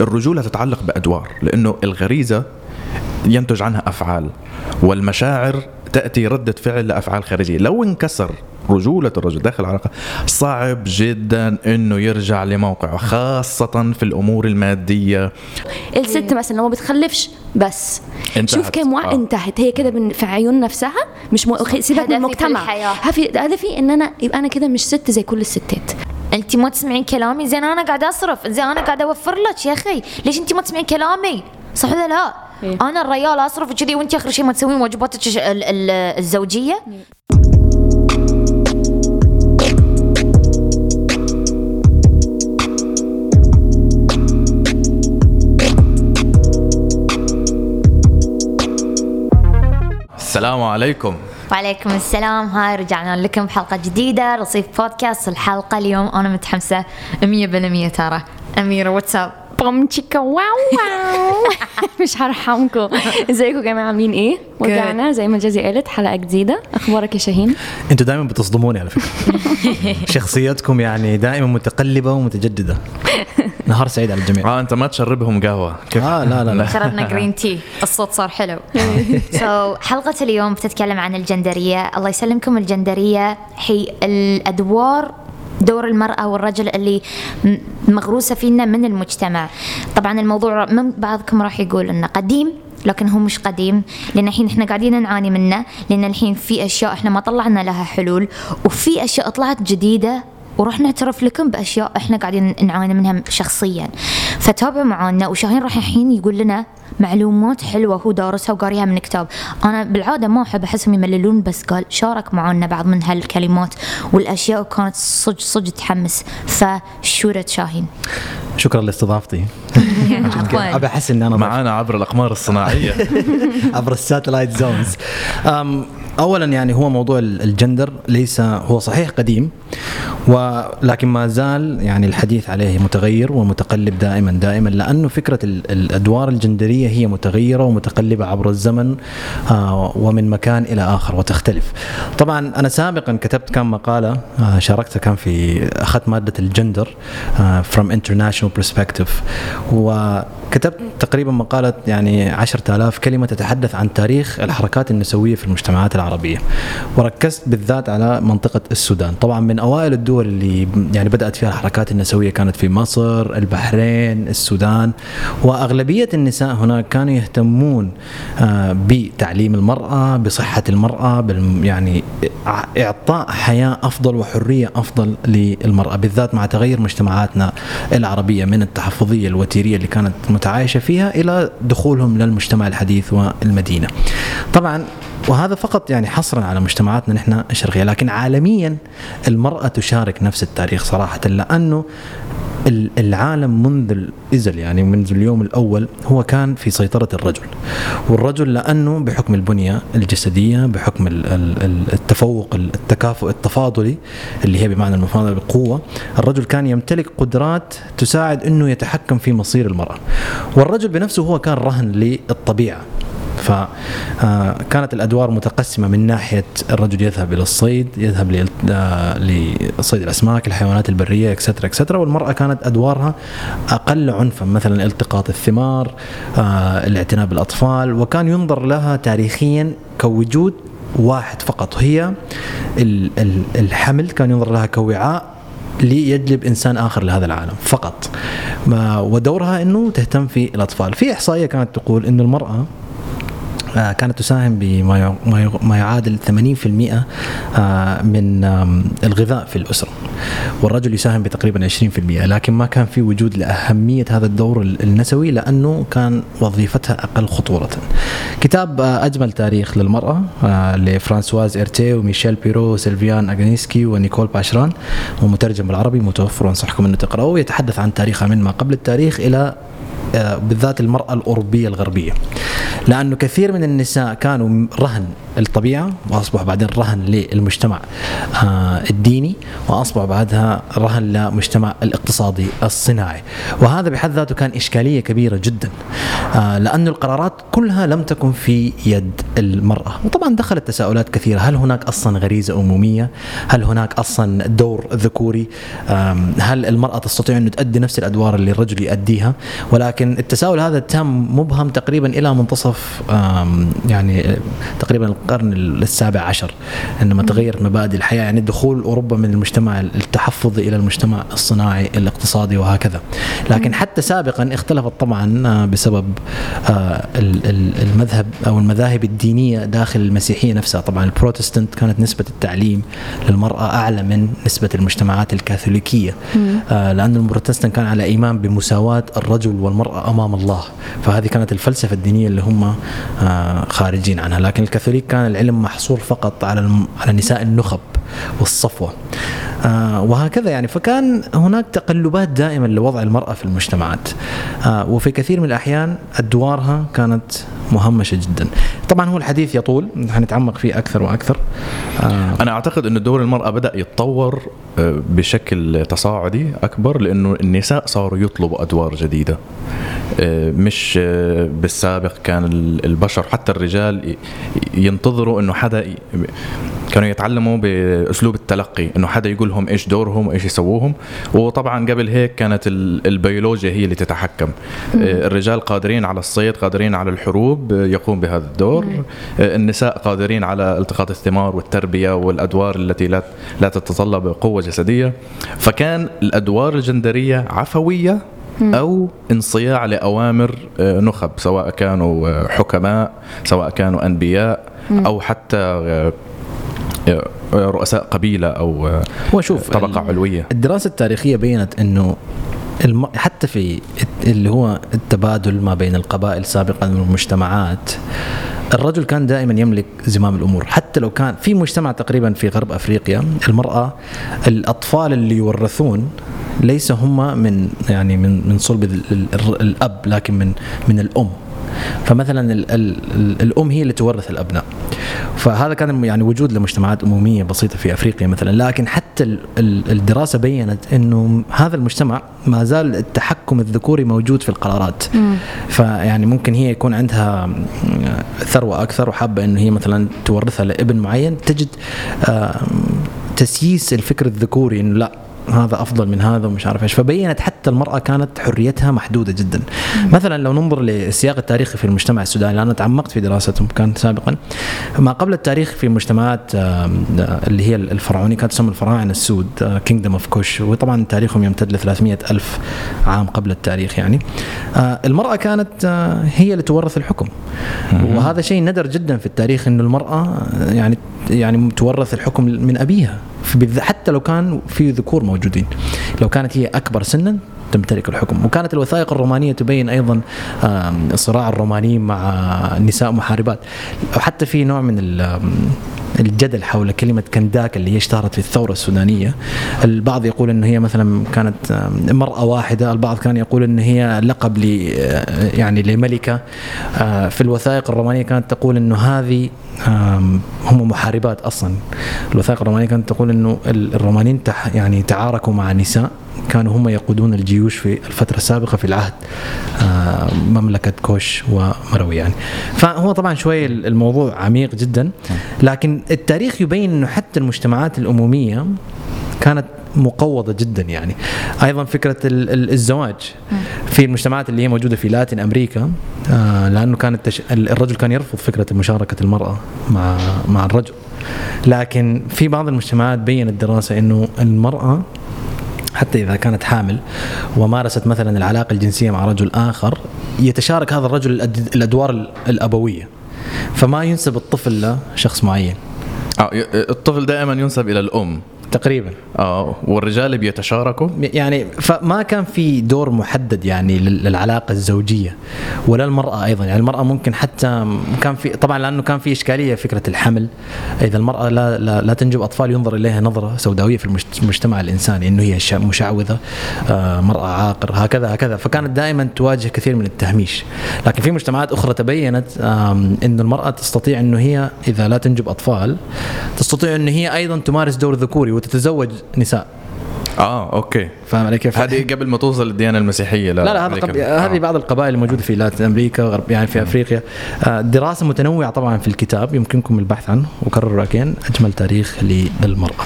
الرجولة تتعلق بأدوار لأنه الغريزة ينتج عنها أفعال والمشاعر تأتي ردة فعل لأفعال خارجية لو انكسر رجولة الرجل داخل العلاقة صعب جدا إنه يرجع لموقعه خاصة في الأمور المادية الست مثلا لو ما بتخلفش بس انتهت. شوف كم واحد آه. انتهت هي كده من- في عيون نفسها مش م... سيبك من المجتمع. هدفي هدفي إن أنا يبقى أنا كده مش ست زي كل الستات أنت ما تسمعين كلامي؟ زين أنا قاعدة أصرف. زين أنا قاعدة أوفر لك يا أخي. ليش أنت ما تسمعين كلامي؟ صح ولا لا؟ إيه. أنا الريال أصرف كذي وأنت آخر شيء ما تسوين واجباتك الش- ال- ال- الزوجية؟ السلام عليكم. وعليكم السلام. هاي رجعنا لكم بحلقة جديدة رصيف بودكاست. الحلقة اليوم أنا متحمسة 100% ترى. أميرة what's up boom chicka wow wow. مش هرحمكم. إزيكم يا جماعة؟ عاملين إيه؟ ورجعنا زي ما جازي قالت حلقة جديدة. أخبارك يا شاهين؟ أنتوا دائما بتصدموني على فكرة. شخصيتكم يعني دائما متقلبة ومتجددة. نهار سعيد على الجميع. آه أنت ما تشربهم قهوة. كيف؟ آه لا لا لا. شربنا green tea الصوت صار حلو. so so, حلقة اليوم بتتكلم عن الجندرية. الله يسلمكم. الجندرية هي الأدوار دور المرأة والرجل اللي مغروسة فينا من المجتمع. طبعا الموضوع من بعضكم راح يقول إنه قديم لكن هو مش قديم. لأن الحين إحنا قاعدين نعاني منه. لأن الحين في أشياء إحنا ما طلعنا لها حلول. وفي أشياء طلعت جديدة وراح نعترف لكم بأشياء إحنا قاعدين نعاني منها شخصيا. فتابعوا معانا وشاهين راح الحين يقول لنا معلومات حلوة هو دارسها وقاريها من كتاب. أنا بالعادة ما أحب أحسهم يمللون بس قال شارك معانا بعض من هالكلمات والأشياء وكانت صج صج تحمس. فشورة شاهين. شكرا لاستضافتي. عفواً. ابى أحس ان أنا. معانا عبر الأقمار الصناعية. عبر الساتلايت زونز. اولا يعني هو موضوع ال- الجندر ليس هو صحيح قديم ولكن ما زال يعني الحديث عليه متغير ومتقلب دائما دائما لأنه فكرة ال- الأدوار الجندرية هي متغيرة ومتقلبة عبر الزمن آه، ومن مكان إلى آخر وتختلف. طبعا أنا سابقا كتبت كم مقالة آه، شاركتها كان في اخذت مادة الجندر آه، from international perspective وكتبت تقريبا مقالة يعني 10000 كلمة تتحدث عن تاريخ الحركات النسوية في المجتمعات العربية. وركزت بالذات على منطقة السودان. طبعا من أوائل الدول اللي يعني بدأت فيها الحركات النسوية كانت في مصر البحرين السودان. وأغلبية النساء هناك كانوا يهتمون آه، بتعليم المرأة بصحة المرأة يعني إعطاء حياة أفضل وحرية أفضل للمرأة بالذات مع تغير مجتمعاتنا العربية من التحفظية الوتيرية اللي كانت متعايشة فيها إلى دخولهم للمجتمع الحديث والمدينة. طبعا وهذا فقط يعني حصرا على مجتمعاتنا نحن الشرقيه لكن عالميا المرأة تشارك نفس التاريخ صراحة لأنه ال- العالم منذ الازل يعني منذ اليوم الأول هو كان في سيطرة الرجل. والرجل لأنه بحكم البنية الجسدية بحكم ال- ال- ال- التفوق التكافؤ التفاضلي اللي هي بمعنى المفاضلة بالقوة الرجل كان يمتلك قدرات تساعد إنه يتحكم في مصير المرأة. والرجل بنفسه هو كان رهن للطبيعة. فكانت الأدوار متقسمة من ناحية الرجل يذهب إلى الصيد يذهب آه، لصيد الأسماك الحيوانات البرية اكسترا اكسترا والمرأة كانت أدوارها أقل عنفا مثلا التقاط الثمار آه، الاعتناء بالأطفال وكان ينظر لها تاريخيا كوجود واحد فقط هي ال- ال- الحمل كان ينظر لها كوعاء ليجلب إنسان آخر لهذا العالم فقط. ودورها إنه تهتم في الأطفال. في إحصائية كانت تقول انه المرأة آه، كانت تساهم بما ما يع- ما يعادل 80% آه، من الغذاء في الأسرة. والرجل يساهم بتقريبا 20% لكن ما كان في وجود لأهمية هذا الدور ال- النسوي لأنه كان وظيفتها أقل خطورة. كتاب آه، أجمل تاريخ للمرأة آه، لفرانسواز إرتي وميشيل بيرو وسيلفيان أغانيسكي ونيكول باشران ومترجم بالعربي متوفر وأنصحكم أنه تقرأوه يتحدث عن تاريخها من ما قبل التاريخ آه، بالذات المرأة الأوروبية الغربية. لأنه كثير من النساء كانوا رهن الطبيعة واصبحوا بعدين رهن للمجتمع آه، الديني واصبحوا بعدها رهن لمجتمع الاقتصادي الصناعي. وهذا بحد ذاته كان إشكالية كبيرة جدا آه، لأن القرارات كلها لم تكن في يد المرأة. وطبعا دخلت تساؤلات كثيرة. هل هناك أصلا غريزة أمومية؟ هل هناك أصلا دور ذكوري؟ هل المرأة تستطيع أن تؤدي نفس الأدوار اللي الرجل يؤديها؟ ولكن التساؤل هذا تم مبهم تقريبا إلى منتصف يعني تقريبا القرن السابع عشر عندما تغيرت مبادئ الحياة يعني دخول أوروبا من المجتمع التحفظي إلى المجتمع الصناعي الاقتصادي وهكذا. لكن حتى سابقا اختلفت طبعا آه، بسبب آه، ال- ال- المذهب أو المذاهب الدينية داخل المسيحية نفسها. طبعا البروتستانت كانت نسبة التعليم للمرأة أعلى من نسبة المجتمعات الكاثوليكية. آه، لأن البروتستانت كان على إيمان بمساواة الرجل والمرأة. أمام الله. فهذه كانت الفلسفة الدينية اللي هم آه، خارجين عنها. لكن الكاثوليك كان العلم محصور فقط على على نساء النخب والصفوة. آه، وهكذا يعني. فكان هناك تقلبات دائما لوضع المرأة في المجتمعات. آه، وفي كثير من الأحيان أدوارها كانت مهمشة جدا. طبعا هو الحديث يطول. حنتعمق فيه أكثر وأكثر. آه، أنا أعتقد انه دور المرأة بدأ يتطور بشكل تصاعدي أكبر لأنه النساء صاروا يطلبوا أدوار جديدة. آه، مش آه، بالسابق كان ال- البشر حتى الرجال ينتظروا إنه حدا كانوا يتعلموا بأسلوب التلقي إنه حدا يقول لهم إيش دورهم وإيش يسووهم. وطبعا قبل هيك كانت ال- البيولوجيا هي اللي تتحكم. آه، الرجال قادرين على الصيد قادرين على الحروب آه، يقوم بهذا الدور. آه، النساء قادرين على التقاط الثمار والتربية والأدوار التي لا لا تتطلب قوة جسدية. فكان الأدوار الجندرية عفوية أو انصياع لأوامر آه، نخب سواء كانوا آه، حكماء سواء كانوا أنبياء أو حتى آه، رؤساء قبيلة أو آه، وشوف طبقة علوية. الدراسة التاريخية بينت إنه الم... حتى في اللي هو التبادل ما بين القبائل سابقا والمجتمعات الرجل كان دائما يملك زمام الأمور. حتى لو كان في مجتمع تقريبا في غرب أفريقيا المرأة الأطفال اللي يورثون ليس هم من يعني من من صلب ال- ال- الأب لكن من من الأم. فمثلا ال ال ال الأم هي اللي تورث الأبناء. فهذا كان يعني وجود لمجتمعات اموميه بسيطة في أفريقيا مثلا. لكن حتى ال ال الدراسة بينت إنه هذا المجتمع ما زال التحكم الذكوري موجود في القرارات. فيعني ممكن هي يكون عندها ثروة أكثر وحابة إنه هي مثلا تورثها لابن معين. تجد آه، تسييس الفكر الذكوري إنه لا هذا أفضل من هذا ومش عارف إيش. فبينت حتى المرأة كانت حريتها محدودة جدا. مثلا لو ننظر للسياق التاريخي في المجتمع السوداني لأن تعمقت في دراستهم كان سابقا. ما قبل التاريخ في المجتمعات آم، آه، اللي هي الفرعونية كانت تسمى الفراعنة السود Kingdom of Kush وطبعا تاريخهم يمتد ل 300 ألف عام قبل التاريخ يعني. آه، المرأة كانت آه، هي اللي تورث الحكم. وهذا شيء ندر جدا في التاريخ إنه المرأة يعني يعني تورث الحكم من أبيها. حتى لو كان في ذكور موجودين. لو كانت هي أكبر سنا تمتلك الحكم. وكانت الوثائق الرومانية تبين أيضا آم، صراع الرومانيين مع نساء محاربات. وحتى في نوع من الجدل حول كلمة كنداك اللي هي اشتهرت في الثورة السودانية. البعض يقول أن هي مثلا كانت آم، مرأة واحدة. البعض كان يقول أن هي لقب ل يعني لملكة. آه، في الوثائق الرومانية كانت تقول أنه هذه هم محاربات أصلا. الوثائق الرومانية كانت تقول ال- الرومانيين يعني تعاركوا مع نساء. كانوا هم يقودون الجيوش في الفترة السابقة في العهد مملكة كوش ومروي يعني. فهو طبعا شوي الموضوع عميق جدا. لكن التاريخ يبين أنه حتى المجتمعات الأمومية كانت مقوضة جدا يعني. ال- ال- الزواج. في المجتمعات اللي هي موجودة في لاتين أمريكا آه، لأنه كانت الرجل كان يرفض فكرة مشاركة المرأة مع مع الرجل. لكن في بعض المجتمعات بينت الدراسة أنه المرأة حتى إذا كانت حامل ومارست مثلا العلاقة الجنسية مع رجل آخر يتشارك هذا الرجل الأد- الأدوار ال- الأبوية. فما ينسب الطفل لشخص معين. آه، الطفل دائما ينسب إلى الأم. تقريبا. آه والرجال بيتشاركوا؟ يعني فما كان في دور محدد يعني لل- للعلاقة الزوجية ولا المرأة أيضا. يعني المرأة ممكن حتى كان في طبعا لأنه كان في إشكالية فكرة الحمل. إذا المرأة لا لا, لا تنجب أطفال ينظر إليها نظرة سوداوية في المجت- المجتمع الانساني إنه هي مشعوذة آه، مرأة عاقر هكذا هكذا. فكانت دائما تواجه كثير من التهميش. لكن في مجتمعات أخرى تبينت إنه المرأة تستطيع إنه هي إذا لا تنجب أطفال تستطيع إنه هي أيضا تمارس دور ذكوري وتتزوج نساء. آه أوكي. فاهم علي كيف؟ هذه قبل ما توصل للديانة المسيحية لا لا هذا أمريكا. قب... آه. هذه بعض القبائل الموجودة في لاتين أمريكا غرب يعني في أفريقيا. آه، دراسة متنوعة طبعا في الكتاب يمكنكم البحث عنه وكرر اجين أجمل تاريخ للمرأة.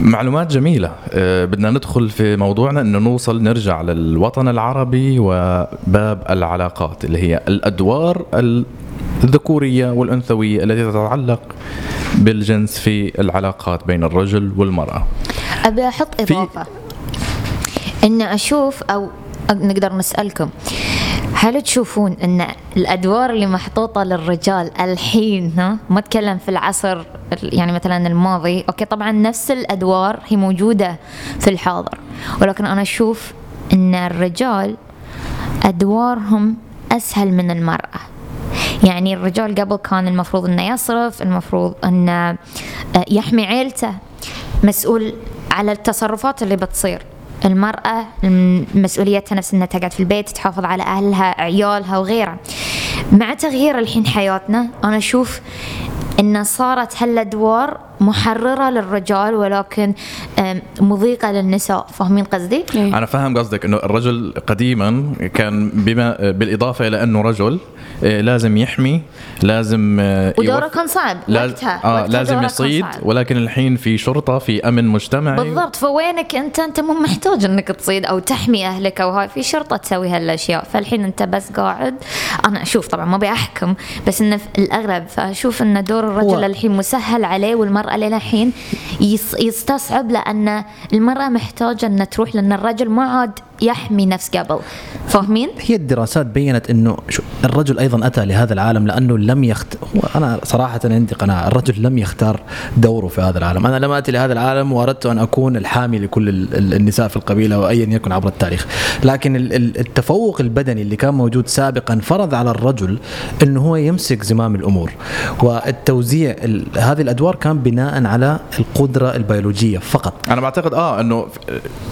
معلومات جميلة. أه بدنا ندخل في موضوعنا إنه نوصل نرجع للوطن العربي وباب العلاقات اللي هي الأدوار الذكورية والأنثوية التي تتعلق بالجنس في العلاقات بين الرجل والمرأة. أبي أحط في- إضافة. إن أشوف أو أ- نقدر نسألكم هل تشوفون إن الأدوار اللي محطوطة للرجال الحين ها ما أتكلم في العصر ال- يعني مثلا الماضي أوكي طبعا نفس الأدوار هي موجودة في الحاضر. ولكن أنا أشوف إن الرجال أدوارهم أسهل من المرأة. يعني الرجال قبل كان المفروض إنه يصرف المفروض إنه آه، يحمي عيلته. مسؤول على التصرفات اللي بتصير. المرأة الم- مسؤوليتها نفس إنها تقعد في البيت تحافظ على أهلها عيالها وغيرها. مع تغيير الحين حياتنا أنا أشوف إن صارت هالأدوار محررة للرجال ولكن آم، مضيقة للنساء. فاهمين قصدي؟ أنا فاهم قصدك إنه الرجل قديما كان بما بالإضافة إلى أنه رجل لازم يحمي لازم أه، ودوره كان صعب وقتها آه وقتها لازم يصيد. ولكن الحين في شرطة في أمن مجتمعي. بالضبط فوينك أنت أنت مو محتاج أنك تصيد أو تحمي أهلك أو هاي في شرطة تسوي هالأشياء. فالحين أنت بس قاعد. أنا أشوف طبعا ما بحكم بس انه الاغلب فأشوف إن دور الرجل الحين مسهل عليه والمرأة للحين يس يستصعب لأن المرأة محتاجة انها تروح لأن الرجل ما عاد يحمي نفس قبل فاهمين؟ هي الدراسات بينت إنه شو الرجل أيضا أتى لهذا العالم لأنه لم يخت هو أنا صراحة عندي قناعة الرجل لم يختار دوره في هذا العالم، أنا لم أتي لهذا العالم وأردت أن أكون الحامي لكل ال- ال- النساء في القبيلة وايا يكن عبر التاريخ، لكن ال- ال- التفوق البدني اللي كان موجود سابقا فرض على الرجل إنه هو يمسك زمام الأمور، والتوزيع ال- هذه الأدوار كان بناء على القدرة البيولوجية فقط. أنا بعتقد آه إنه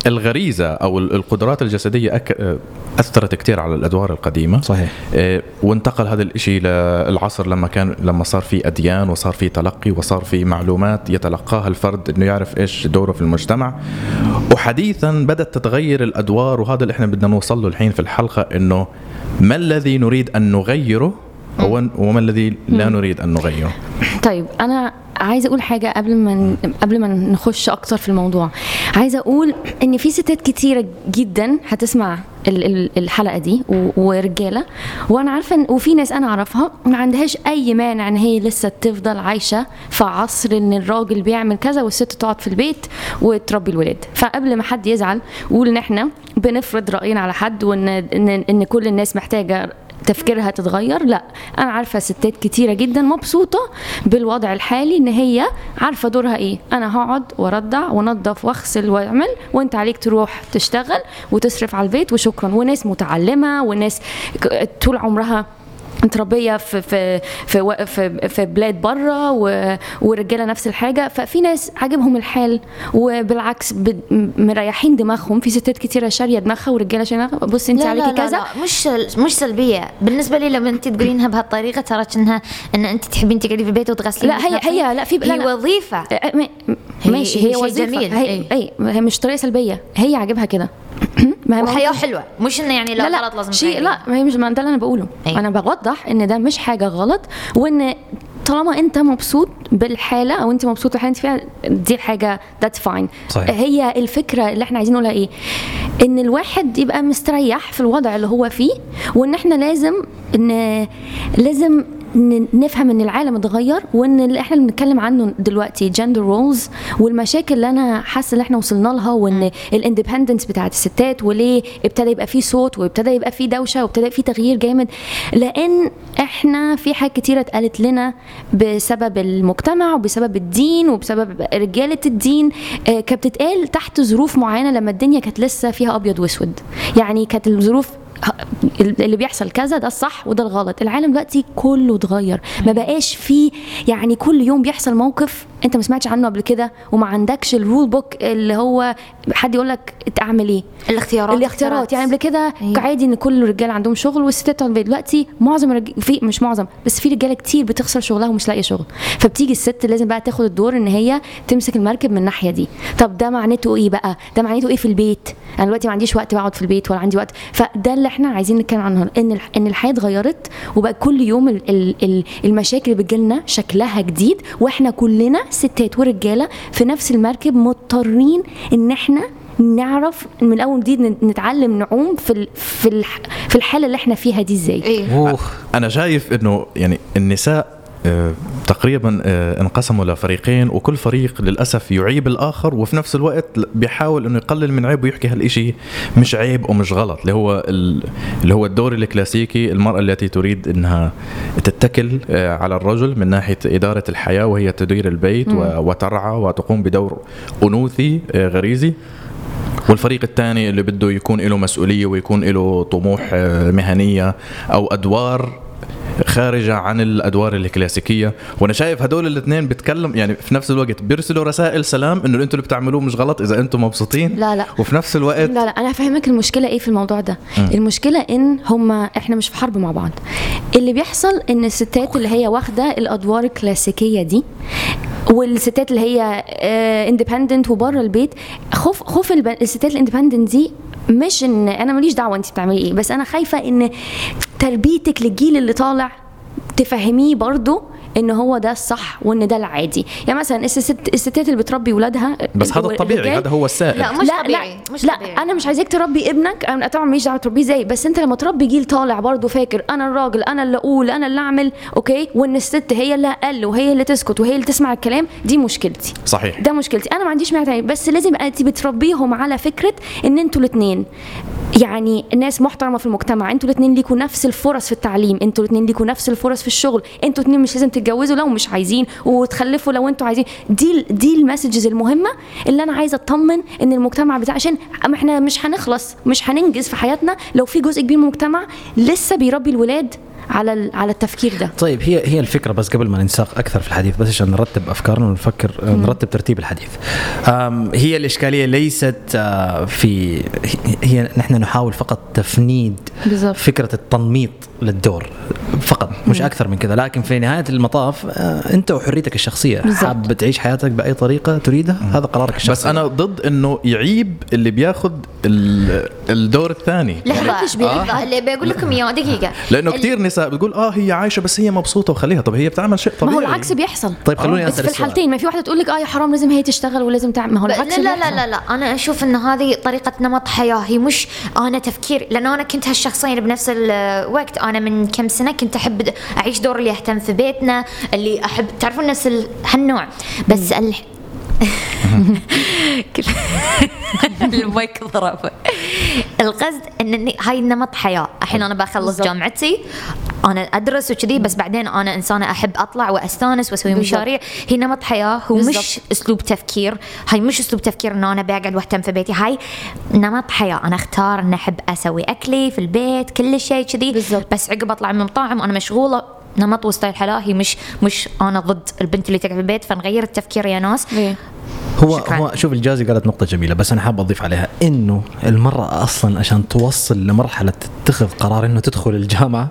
الغريزة أو ال- القدرات الجسدية أك... أثرت كثير على الأدوار القديمة صحيح. آه، وانتقل هذا الشيء للعصر لما كان لما صار في أديان وصار في تلقي وصار في معلومات يتلقاها الفرد إنه يعرف إيش دوره في المجتمع وحديثا بدأت تتغير الأدوار وهذا اللي إحنا بدنا نوصل له الحين في الحلقة إنه ما الذي نريد أن نغيره هو- وما الذي لا نريد أن نغيره؟ طيب أنا عايزه أقول حاجة قبل ما قبل ما نخش أكتر في الموضوع. عايزه أقول إن في ستات كتيرة جدا هتسمع ال- ال- الحلقة دي ورجالة. وأنا عارفة إن- وفي ناس أنا أعرفها ما عندهاش أي مانع إن هي لسه تفضل عايشة في عصر إن الراجل بيعمل كذا والست تقعد في البيت وتربي الولاد. فقبل ما حد يزعل ويقول إن إحنا بنفرض رأينا على حد وان ان, إن كل الناس محتاجة تفكيرها تتغير؟ لا. أنا عارفة ستات كتيرة جدا مبسوطة بالوضع الحالي إن هي عارفة دورها إيه. أنا هقعد وأرضع وانضف وأغسل وأعمل وأنت عليك تروح تشتغل وتصرف على البيت وشكرا. وناس متعلمة وناس طول عمرها متربيه في في في في, في بلاد بره ورجالة نفس الحاجة. ففي ناس عاجبهم الحال وبالعكس مريحين دماغهم. في ستات كتيرة شارية دماغها ورجالة شارية دماغها. بصي انت عليكي لا لا كذا؟ لا مش مش سلبية. بالنسبة لي لما انت تقولينها بهالطريقة ترى انها إن انت تحبين تقعدي في البيت وتغسلين لا هي. هي لا في لا هي. وظيفة. ما- هي- ماشي هي هي وظيفة. جميل، هي إيه. اي هي مش طريقة سلبية. هي عاجبها كده. ما هي وحياة ممكن- حلوة مش انه يعني لا, لا غلط لازم شيء. لا ما هي مش ما ده اللي أنا بقوله أي. أنا بوضح إن ده مش حاجة غلط وإن طالما أنت مبسوط بالحالة أو أنت مبسوط بالحالة أنت فيها دي حاجة that's fine. هي الفكرة اللي إحنا عايزين نقولها إيه إن الواحد يبقى مستريح في الوضع اللي هو فيه وإن إحنا لازم ان لازم نفهم إن العالم اتغير وإن اللي إحنا بنتكلم عنه دلوقتي gender roles والمشاكل اللي أنا حاسة إن إحنا وصلنا لها وإن ال independence بتاعت الستات وليه ابتدى يبقى فيه صوت وابتدى يبقى فيه دوشة وابتدى يبقى فيه تغيير جامد. لأن إحنا في حاجات كتيرة اتقالت لنا بسبب المجتمع وبسبب الدين وبسبب رجالة الدين آه، كانت بتتقال تحت ظروف معينة لما الدنيا كانت لسه فيها أبيض وأسود. يعني كانت الظروف اللي بيحصل كذا ده الصح وده الغلط. العالم دلوقتي كله اتغير. ما بقاش فيه يعني كل يوم بيحصل موقف انت ما سمعتش عنه قبل كده وما عندكش الرول بوك اللي هو حد يقول لك تعمل إيه. الاختيارات الاختيارات. يعني قبل كده أيوة. عادي ان كل الرجاله عندهم شغل والستات عندهم. دلوقتي معظم الرج... في مش معظم بس في رجاله كتير بتخسر شغلها ومش لاقية شغل. فبتيجي الست لازم بقى تاخد الدور ان هي تمسك المركب من الناحية دي. طب ده معناته إيه بقى؟ ده معناته إيه في البيت؟ أنا دلوقتي ما عنديش وقت بقعد في البيت ولا عندي وقت. فده اللي إحنا عايزين نتكلم عنه إن إن الحياة اتغيرت وبقى كل يوم ال... ال... ال... المشاكل اللي بتجيلنا شكلها جديد وإحنا كلنا ستات ورجالة في نفس المركب مضطرين إن إحنا نعرف من أول جديد نتعلم نعوم في ال- في الح- في الحالة اللي إحنا فيها دي إزاي. اوه أنا شايف إنه يعني النساء تقريبا آه، انقسموا لفريقين وكل فريق للأسف يعيب الآخر وفي نفس الوقت بيحاول إنه يقلل من عيب ويحكي هالشيء مش عيب ومش غلط اللي هو ال- اللي هو الدور الكلاسيكي المرأة التي تريد إنها تتكل آه، على الرجل من ناحية إدارة الحياة وهي تدير البيت وترعى وتقوم بدور أنوثي آه، غريزي. والفريق الثاني اللي بده يكون له مسؤولية ويكون له طموح آه، مهنية أو أدوار خارجة عن الأدوار الكلاسيكية وأنا شايف هدول الاثنين بيتكلم يعني في نفس الوقت بيرسلوا رسائل سلام إنه أنتوا اللي بتعملوه مش غلط إذا أنتم مبسوطين لا، لا. وفي نفس الوقت لا لا أنا هفهمك المشكلة إيه في الموضوع ده مم. المشكلة إن هما إحنا مش في حرب مع بعض اللي بيحصل إن الستات اللي هي واخدة الأدوار الكلاسيكية دي والستات اللي هي independent وبره البيت خوف خوف الستات ال independent دي مش ان أنا ماليش دعوة انت بتعملي إيه بس أنا خايفة إن تربيتك للجيل اللي طالع تفهميه برضو إن هو ده الصح وإن ده العادي. يعني مثلا الست الستات اللي بتربي ولادها بس هذا الطبيعي هذا هو السائد لا مش لا طبيعي لا مش لا طبيعي. أنا مش عايزاك تربي ابنك أنا طبعا ماليش دعوة تربيه إزاي بس أنت لما تربي جيل طالع برضه فاكر أنا الراجل أنا اللي أقول أنا اللي أعمل okay؟ وإن الست هي اللي أقل وهي اللي تسكت وهي اللي تسمع الكلام دي مشكلتي. صحيح. ده مشكلتي. أنا ما عنديش مانع تاني، بس لازم أنت بتربيهم على فكرة إن أنتوا الاثنين يعني ناس محترمة في المجتمع أنتوا الاثنين ليكوا نفس الفرص في التعليم أنتوا الاثنين ليكوا نفس الفرص في الشغل أنتوا الاثنين مش لازم تتجوزوا لو مش عايزين وتخلفوا لو أنتوا عايزين. دي دي المسجز المهمة اللي أنا عايزة أطمن إن المجتمع بتاع عشان إحنا مش هنخلص مش هننجز في حياتنا لو في جزء كبير من المجتمع لسه بيربي الولاد على على التفكير ده طيب هي هي الفكرة بس قبل ما ننساق أكثر في الحديث بس عشان نرتب أفكارنا ونفكر نرتب ترتيب الحديث. هي الإشكالية ليست آه، في هي- نحن نحاول فقط تفنيد بالظبط. فكرة التنميط للدور. فقط مش أكثر من كذا. لكن في نهاية المطاف آه، أنت وحريتك الشخصية. بالظبط. حاب تعيش حياتك بأي طريقة تريدها هذا قرارك الشخصي. بس أنا ضد إنه يعيب اللي بياخذ ال- الدور الثاني. لحظة محدش بيعيب لحظة اللي بقول لكم إياه دقيقة. لأنه كثير نساء بتقول آه هي عايشة بس هي مبسوطة وخليها. طب هي بتعمل شيء ما طبيعي. هو العكس بيحصل. طيب خلوني بس أسأل في. الحالتين ما في واحدة تقول لك آه يا حرام لازم هي تشتغل ولازم تعمل. ما هو لا العكس لا لا بيحصل. لا لا أنا أشوف إن هذه طريقة نمط حياة. هي مش أنا تفكير. لأن أنا كنت هالشخصين بنفس الوقت أنا من كم سنة كنت أحب أعيش دور اللي أهتم في بيتنا اللي أحب تعرفون نفس ال- هالنوع بس. المايك ضرب القصد إن هاي نمط حياة الحين أنا بخلص. جامعتي أنا أدرس وكذي بس بعدين أنا إنسانة أحب أطلع وأستانس وأسوي. مشاريع هي نمط حياة هو مش. أسلوب تفكير هاي مش أسلوب تفكير انه أنا بقعد وأهتم في بيتي هاي نمط حياة أنا أختار إن أحب أسوي أكلي في البيت كل شيء كذي. بس عقب أطلع من المطاعم أنا مشغولة نمط وستايل حياه هي مش مش أنا ضد البنت اللي تقعد في البيت فنغير التفكير يا ناس إيه. هو شكراً. هو شوف الجازي قالت نقطة جميلة بس أنا حاب أضيف عليها إنه المرأة أصلا عشان توصل لمرحلة تتخذ قرار إنه تدخل الجامعة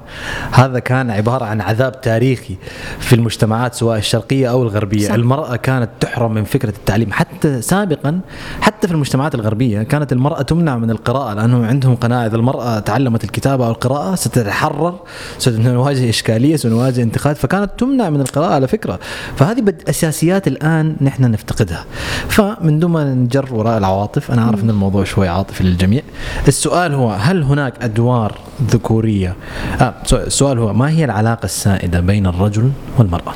هذا كان عبارة عن عذاب تاريخي في المجتمعات سواء الشرقية أو الغربية صح. المرأة كانت تحرم من فكرة التعليم حتى سابقا حتى في المجتمعات الغربية كانت المرأة تمنع من القراءة لأنهم عندهم قناعة إذا المرأة تعلمت الكتابة أو القراءة ستتحرر سنواجه إشكالية سنواجه انتقاد فكانت تمنع من القراءة على فكرة فهذه بد أساسيات الآن نحن نفتقدها فمن دون ما نجر وراء العواطف أنا أعرف أن الموضوع شوي عاطفي للجميع. السؤال هو هل هناك أدوار ذكورية؟ آه السؤال هو ما هي العلاقة السائدة بين الرجل والمرأة؟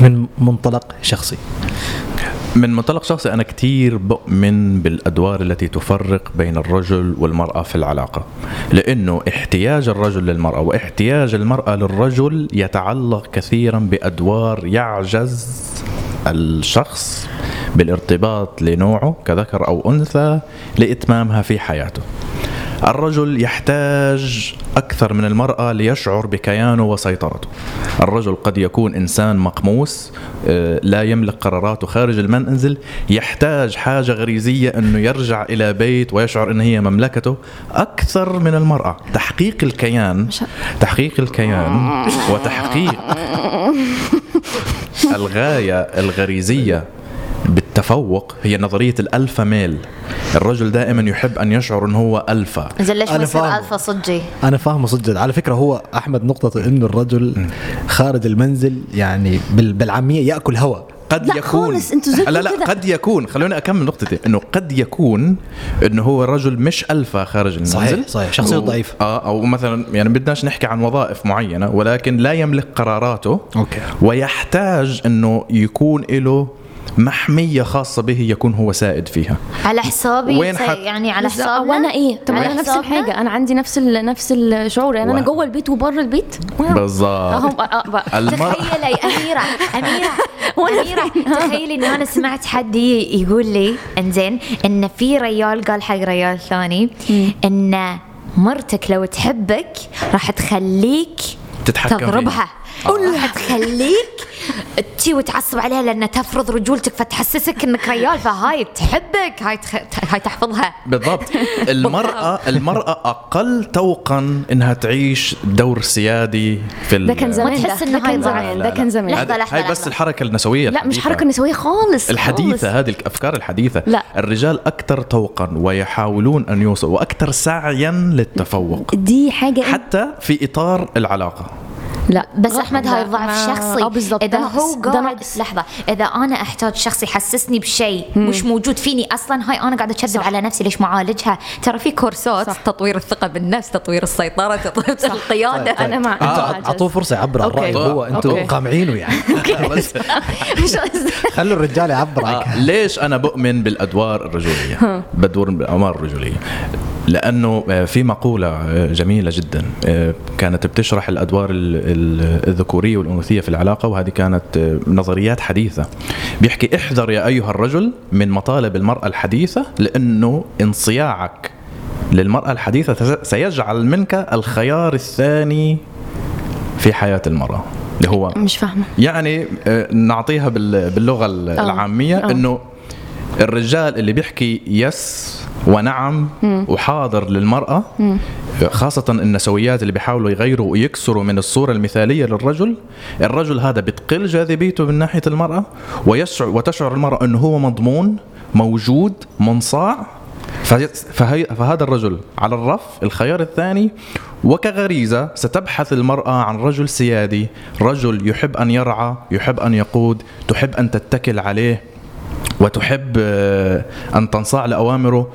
من منطلق شخصي. من منطلق شخصي أنا كتير بؤمن بالأدوار التي تفرق بين الرجل والمرأة في العلاقة. لأنه احتياج الرجل للمرأة واحتياج المرأة للرجل يتعلق كثيرا بأدوار يعجز الشخص بالارتباط لنوعه كذكر أو أنثى لإتمامها في حياته. الرجل يحتاج أكثر من المرأة ليشعر بكيانه وسيطرته. الرجل قد يكون إنسان مقموس آه، لا يملك قراراته خارج المنزل يحتاج حاجة غريزية أنه يرجع إلى بيت ويشعر أن هي مملكته. أكثر من المرأة. تحقيق الكيان تحقيق الكيان وتحقيق الغاية الغريزية بالتفوق هي نظرية ال alpha male. الرجل دائما يحب أن يشعر أنه هو ألفا. زين ليش ما أنا يصير فاهم. ألفا صجي؟ أنا فاهمه صدق على فكرة هو أحمد نقطة إنه الرجل خارج المنزل يعني بال- بالعامية يأكل هواء قد لا يكون. خالص، أنتوا لا لا كده. قد يكون. خلوني أكمل نقطتي. إنه قد يكون إنه هو الرجل مش ألفا خارج المنزل. صحيح، صحيح، شخصيته و- ضعيفة. آه أو مثلا يعني بدناش نحكي عن وظائف معينة ولكن لا يملك قراراته. okay. ويحتاج إنه يكون له محمية خاصة به يكون هو سائد فيها. على حسابي وين حت- يعني على بالظبط. حسابنا؟ وأنا إيه؟ طب أنا نفس؟ الحاجة أنا عندي نفس ال... نفس الشعور. يعني أنا و- جوه البيت وبره البيت؟ بالضبط أهو آه، بقى. المرأة تخيلي أميرة أميرة وأنا أميرة. تخيلي إنه أنا سمعت حد يقول لي إنزين إن في ريال قال حق ريال ثاني إن مرتك لو تحبك راح تخليك تتحكم فيها. تضربها. راح تخليك تي وتعصب عليها لأن تفرض رجولتك فتحسسك إنك ريال فهاي بتحبك هاي تخ... هاي تحفظها بالضبط المرأة المرأة أقل توقا إنها تعيش دور سيادي في ال- ده كان زمان إنه ده كان هاي زمان ده. كان زمان لحظة، هذه- لحظة، هاي بس لحظة. الحركة النسوية لا مش. حركة نسوية خالص الحديثة خالص. هذه الأفكار الحديثة لا. الرجال أكثر توقا ويحاولون أن يوصلوا وأكثر سعيا للتفوق دي حاجة حتى في إطار العلاقة لا بس. أحمد هاي ضعف ما- شخصي. آه بالظبط إذا هو قاعد. لحظة. إذا أنا أحتاج شخص يحسسني بشيء مش موجود فيني أصلا هاي أنا قاعدة أكذب على نفسي. ليش معالجها؟ ترى في كورسات صح. تطوير الثقة بالنفس تطوير السيطرة تطوير القيادة. أنا مع أنتوا أنا مع عط- أعطوه فرصة يعبر عن. رأيه هو. أوكي. قامعينه يعني. خلوا الرجال يعبر عن آه ليش أنا بؤمن بالأدوار الرجولية؟ بدور بالأعمار الرجولية. لأنه آه، في مقولة آه، جميلة جدا آه، كانت بتشرح الأدوار ال- ال- الذكورية والأنوثية في العلاقة وهذه كانت نظريات حديثة. بيحكي احذر يا أيها الرجل من مطالب المرأة الحديثة لأنه انصياعك للمرأة الحديثة تس- سيجعل منك الخيار الثاني في حياة المرأة. اللي هو مش فاهمة. يعني نعطيها بال- باللغة ال- العامية. إنه الرجال اللي بيحكي يس ونعم وحاضر للمرأة خاصة النسويات اللي بيحاولوا يغيروا ويكسروا من الصورة المثالية للرجل الرجل هذا بتقل جاذبيته من ناحية المرأة ويشعر وتشعر المرأة أنه هو مضمون موجود منصاع. فهي فهذا الرجل على الرف الخيار الثاني وكغريزة ستبحث المرأة عن رجل سيادي رجل يحب أن يرعى يحب أن يقود تحب أن تتكل عليه. وتحب آه، أن تنصاع لأوامره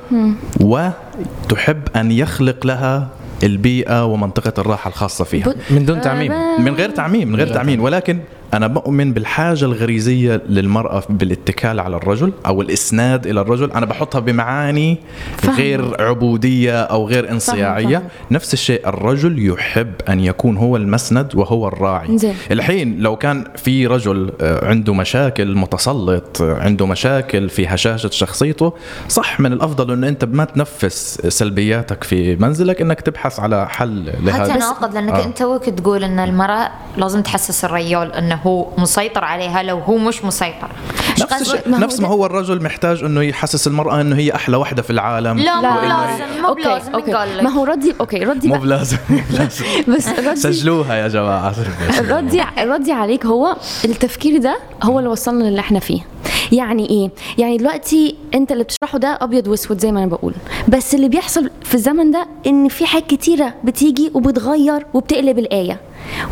وتحب أن يخلق لها البيئة ومنطقة الراحة الخاصة فيها. من دون تعميم. من غير تعميم من غير تعميم. ولكن أنا بؤمن بالحاجة الغريزية للمرأة بالاتكال على الرجل أو الإسناد إلى الرجل أنا بحطها بمعاني فاهمة. غير عبودية أو غير إنصياعية فاهمة. نفس الشيء الرجل يحب أن يكون هو المسند وهو الراعي زين. الحين لو كان في رجل آه، عنده مشاكل متسلط آه، عنده مشاكل في هشاشة شخصيته صح من الأفضل انه أنت ما تنفس سلبياتك في منزلك إنك تبحث على حل حتى لهذا ناقض لأنك آه. أنت توك تقول إن المرأة لازم تحسس الرجال إنه هو مسيطر عليها لو هو مش مسيطر. نفس ما هو نفس ما هو الرجل محتاج إنه يحسس المرأة إنه هي أحلى وحدة في العالم. لا مو لازم مو قال ما هو ردي أوكي ردي مو بقى. بلازم مو بلازم. بس ردي سجلوها يا جماعة. ردي ردي عليك هو التفكير ده هو اللي وصلنا للي إحنا فيه. يعني إيه؟ يعني دلوقتي أنت اللي بتشرحه ده أبيض وأسود زي ما أنا بقول. بس اللي بيحصل في الزمن ده إن في حاجات كتيرة بتيجي وبتغير وبتقلب الآية.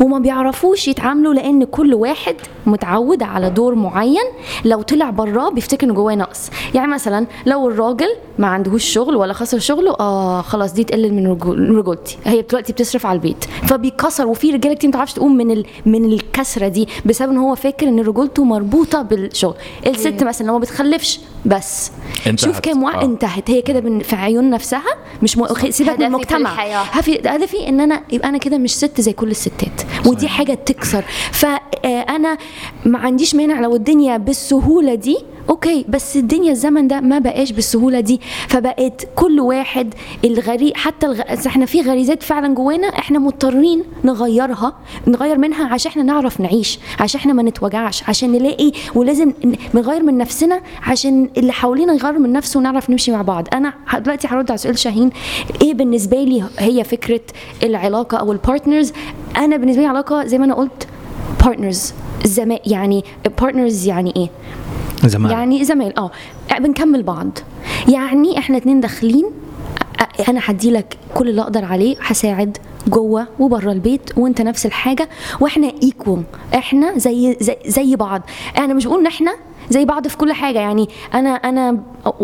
وما بيعرفوش يتعاملوا لأن كل واحد متعود على دور معين. لو طلع براه بيفتكر ان جواه نقص. يعني مثلا لو الراجل ما عندهوش شغل ولا خسر شغله آه خلاص دي تقلل من رجول- رجولتي. هي دلوقتي بتصرف على البيت. فبيكسر وفي رجالة كتير ما تعرفش تقوم من ال... من الكسرة دي بسبب إن هو فاكر إن رجولته مربوطة بالشغل. الست مثلا لو ما بتخلفش بس. انتهت. شوف كام واحد آه. انتهت. هي كده في عيون نفسها مش م... سيبك من المجتمع. الحياة. هدفي هدفي إن أنا يبقى أنا كده مش ست زي كل الستات ودي حاجة تكسر. فأنا ما عنديش مانع لو الدنيا بالسهولة دي أوكي بس الدنيا الزمن ده ما بقاش بالسهولة دي. فبقت كل واحد الغريب حتى الغ... إحنا في غريزات فعلا جوانا إحنا مضطرين نغيرها نغير منها عشان إحنا نعرف نعيش عشان إحنا ما نتوجعش عشان نلاقي ولازم نغير من نفسنا عشان اللي حوالينا يغير من نفسه ونعرف نمشي مع بعض. أنا دلوقتي هرد على سؤال شاهين إيه بالنسبة لي هي فكرة العلاقة أو ال partners أنا بالنسبة لي علاقة زي ما أنا قلت partners يعني partners يعني إيه؟ زمان. يعني زمايل آه. بنكمل بعض. يعني إحنا اتنين داخلين أنا هدي لك كل اللي أقدر عليه هساعد جوه وبره البيت وأنت نفس الحاجة وإحنا equal إحنا زي زي, زي بعض. أنا مش بقول إن إحنا زي بعض في كل حاجة. يعني أنا أنا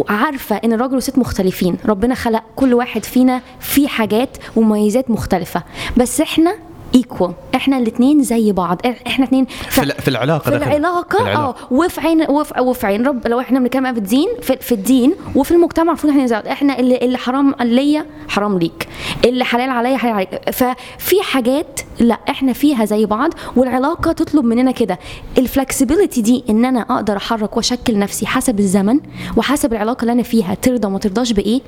عارفة إن الراجل والست مختلفين. ربنا خلق كل واحد فينا في حاجات ومميزات مختلفة. بس إحنا equal إحنا الاثنين زي بعض. إحنا اثنين في ال- في العلاقة في العلاقة آه. وفي عين وفي, وفي عين رب. لو إحنا بنتكلم في الدين في, في الدين وفي المجتمع المفروض إحنا نزود. إحنا اللي, اللي حرام ليا حرام ليك. اللي حلال عليا حلال عليك. ففي حاجات لا إحنا فيها زي بعض والعلاقة تطلب مننا كده. الفلكسبيليتي دي إن أنا أقدر أحرك وأشكل نفسي حسب الزمن وحسب العلاقة اللي أنا فيها. ترضى وما ترضاش بإيه؟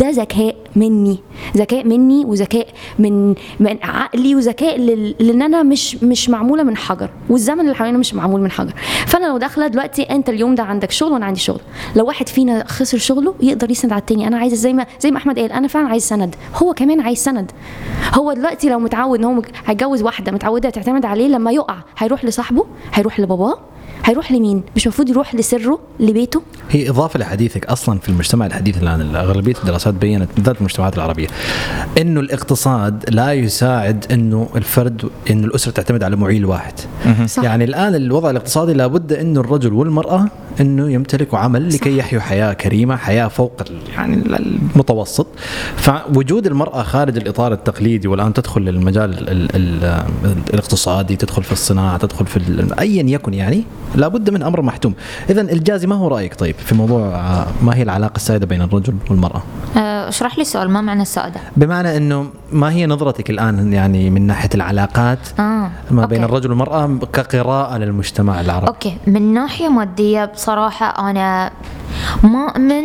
ده ذكاء مني. ذكاء مني وذكاء من من عقلي وذكاء لأن أنا مش مش معمولة من حجر والزمن اللي حوالينا مش معمول من حجر. فانا لو داخلة دلوقتي انت اليوم ده عندك شغل وأنا عندي شغل. لو واحد فينا خسر شغله يقدر يسند على التاني. أنا عايزة زي ما زي ما احمد قال أنا فعلا عايز سند. هو كمان عايز سند. هو دلوقتي لو متعود ان هو هيتجوز واحدة متعودة تعتمد عليه لما يقع هيروح لصاحبه هيروح لباباه هيروح لمين؟ مش المفروض يروح لسره لبيته؟ هي إضافة لحديثك أصلا في المجتمع الحديث الآن اغلبيه الدراسات بينت بالذات في المجتمعات العربية إنه الاقتصاد لا يساعد إنه الفرد إنه الأسرة تعتمد على معيل واحد. صح. يعني الآن الوضع الاقتصادي لابد إنه الرجل والمرأة إنه يمتلكوا عمل لكي يحيوا حياة كريمة حياة فوق يعني المتوسط. فوجود المرأة خارج الإطار التقليدي والآن تدخل المجال ال ال ال الاقتصادي تدخل في الصناعة تدخل في ايا يكن يعني لابد من أمر محتوم. اذا الجازي ما هو رأيك طيب في موضوع آه، ما هي العلاقة السائدة بين الرجل والمرأة؟ آه، اشرح لي السؤال ما معنى السؤال بمعنى إنه ما هي نظرتك الآن يعني من ناحية العلاقات آه، ما بين okay. الرجل والمرأة كقراءة للمجتمع العربي okay من ناحية مادية بصراحة أنا ما اؤمن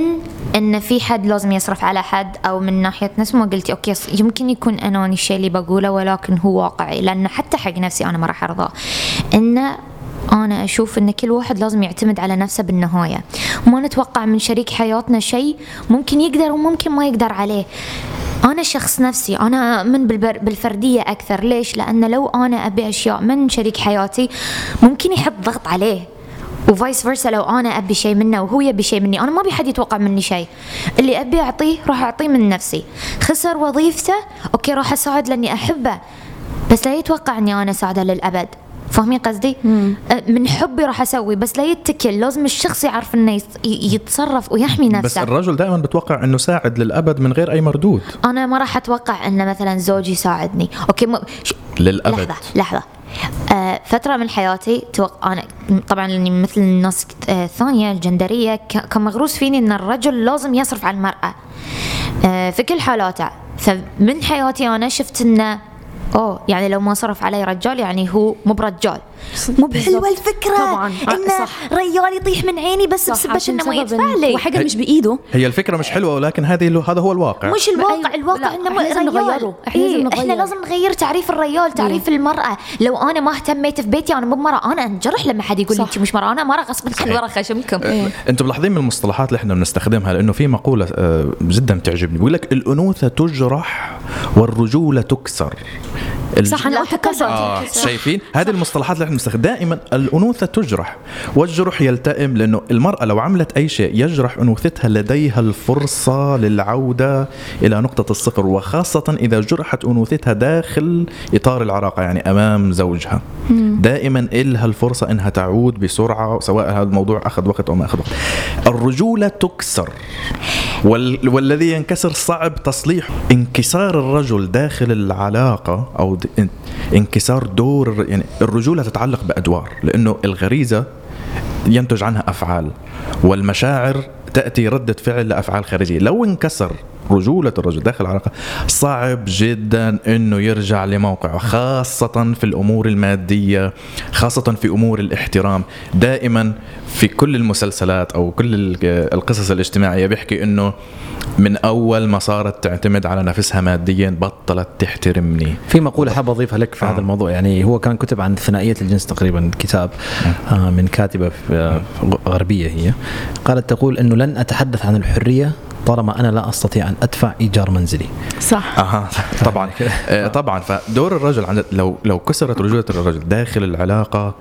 إن في حد لازم يصرف على حد أو من ناحية نفس ما قلتي أوكي يمكن يكون اناني الشيء اللي بقوله ولكن هو واقعي لأن حتى حق نفسي أنا ما راح أرضى إن أنا أشوف إن كل واحد لازم يعتمد على نفسه بالنهاية. وما نتوقع من شريك حياتنا شيء ممكن يقدر وممكن ما يقدر عليه. أنا شخص نفسي أنا من بالفردية أكثر. ليش؟ لأن لو أنا أبي أشياء من شريك حياتي ممكن يحط ضغط عليه. و vice versa لو أنا أبي شيء منه وهو يبي شيء مني أنا ما أبي حد يتوقع مني شيء. اللي أبي أعطيه راح أعطيه من نفسي. خسر وظيفته okay راح أساعد لأني أحبه. بس لا يتوقع إني أنا أساعده للأبد. فاهمين قصدي؟ أه، من حبي راح أسوي بس لا يتكل. لازم الشخص يعرف إنه يت- يتصرف ويحمي بس نفسه. الرجل دائما بتوقع إنه ساعد للأبد من غير أي مردود. أنا ما راح أتوقع إن مثلا زوجي يساعدني. أوكي م... ش... للأبد. لحظة لحظة. آه فترة من حياتي توق... أنا طبعا لأني مثل الناس آه الثانية الجندرية ك... كان مغروس فيني أن الرجل لازم يصرف على المرأة. آه في كل حالاته. فمن حياتي أنا شفت أنه أوه يعني لو ما صرف علي رجال يعني هو مو برجال. مو بحلوة. الفكرة طبعاً. آه، انه صح. ريال يطيح من عيني بس بسبب إنه ما يدفع لي وحاجه مش بإيده هي الفكرة مش حلوة ولكن هذه له- هذا هو الواقع مش الواقع أيوة. الواقع لا، إنه إحنا لازم ريال. نغيره. إحنا لازم إيه، نغير. إحنا لازم نغير تعريف الرجال تعريف المرأة لو أنا ما اهتميت في بيتي أنا مو بمرأة أنا أنجرح لما حد يقول لي. أنت مش مرأة أنا مراه غصب عن ورا خشمكم أنتم ملاحظين من المصطلحات اللي إحنا بنستخدمها لأنه في مقولة آه، جدا بتعجبني بيقول لك الأنوثة تجرح والرجولة تكسر صح أنا قلت آه شايفين؟ هذه المصطلحات اللي إحنا بنستخدمها دائما الأنوثة تجرح والجرح يلتئم لأنه المرأة لو عملت أي شيء يجرح أنوثتها لديها الفرصة للعودة إلى نقطة الصفر وخاصة إذا جرحت أنوثتها داخل إطار العلاقه يعني أمام زوجها. دائما إلها الفرصة إنها تعود بسرعة سواء هذا الموضوع أخذ وقت أو ما أخذ وقت. الرجوله تكسر وال... والذي ينكسر صعب تصليحه انكسار الرجل داخل العلاقة أو د... ان- انكسار دور يعني الرجولة تتعلق بأدوار لأنه الغريزة ينتج عنها أفعال والمشاعر تأتي ردة فعل لأفعال خارجية. لو انكسر رجولة الرجل داخل العلاقة. صعب جدا إنه يرجع لموقعه خاصة في الأمور المادية خاصة في أمور الاحترام. دائما في كل المسلسلات أو كل ال- القصص الاجتماعية بيحكي إنه من أول ما صارت تعتمد على نفسها ماديا بطلت تحترمني. في مقولة حاب أضيفها لك في آه. هذا الموضوع يعني هو كان كتب عن ثنائية الجنس تقريبا كتاب آه. من كاتبة آه، غربية هي. قالت تقول أنه لن أتحدث عن الحرية طالما أنا لا أستطيع أن أدفع إيجار منزلي. صح. أها طبعا. آه، طبعا. فدور الرجل عند لو لو كسرت رجولة الرجل داخل العلاقة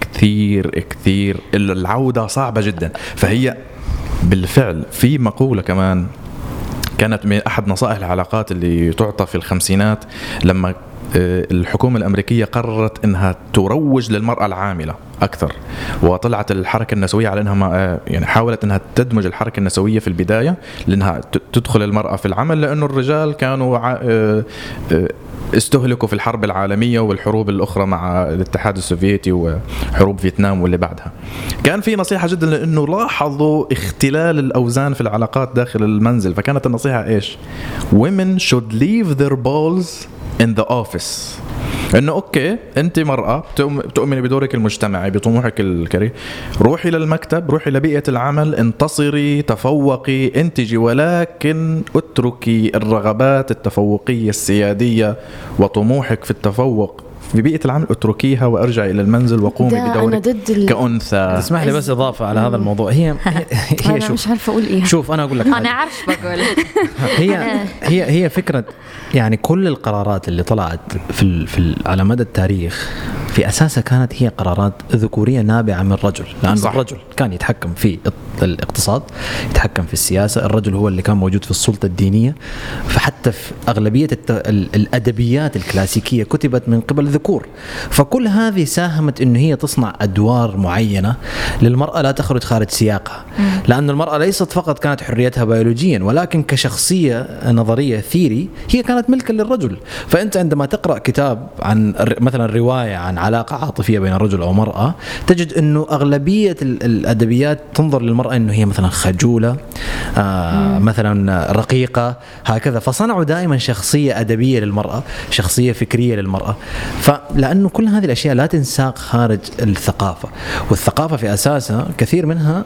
كثير كثير. العودة صعبة جدا. فهي بالفعل في مقولة كمان كانت من أحد نصائح العلاقات اللي تعطى في الخمسينات لما الحكومة الأمريكية قررت أنها تروج للمرأة العاملة أكثر وطلعت الحركة النسوية على أنها آه، يعني حاولت أنها تدمج الحركة النسوية في البداية لأنها تدخل المرأة في العمل لأنه الرجال كانوا آه، آه، استهلكوا في الحرب العالمية والحروب الأخرى مع الاتحاد السوفيتي وحروب فيتنام واللي بعدها. كان في نصيحة جدا لأنه لاحظوا اختلال الأوزان في العلاقات داخل المنزل فكانت النصيحة إيش؟ Women should leave their balls in the office. إنه أوكي أنت مرأة بتؤم- بتؤمني بدورك المجتمعي بطموحك الكريم. روحي للمكتب روحي لبيئه العمل انتصري تفوقي انتجي ولكن اتركي الرغبات التفوقية السيادية وطموحك في التفوق. في بيئه العمل اتركيها وارجعي إلى المنزل وقومي أنا بدورك ضد ال- كأنثى. تسمح لي بس إضافة على هذا الموضوع. هي هي, هي أنا شوف مش عارفة أقول إيه. شوف أنا أقول لك أنا. عارف بقول هي هي هي فكرة يعني كل القرارات اللي طلعت في ال- في ال- على مدى التاريخ في اساسها كانت هي قرارات ذكورية نابعة من الرجل لأن صح. الرجل كان يتحكم في الاقتصاد يتحكم في السياسة الرجل هو اللي كان موجود في السلطة الدينية. فحتى في أغلبية الت- ال- الأدبيات الكلاسيكية كتبت من قبل الذكور فكل هذه ساهمت إنه هي تصنع أدوار معينة للمرأة لا تخرج خارج سياقها. لأن المرأة ليست فقط كانت حريتها بيولوجيا ولكن كشخصية نظرية ثيري هي كانت ملكا للرجل. فأنت عندما تقرأ كتاب عن مثلا رواية عن علاقة عاطفية بين رجل أو مراه تجد إنه أغلبية ال- الأدبيات تنظر للمرأة إنه هي مثلا خجولة آه مثلا رقيقة هكذا. فصنعوا دائما شخصية أدبية للمرأة شخصية فكرية للمرأة. فلانه كل هذه الأشياء لا تنساق خارج الثقافة والثقافة في أساسها كثير منها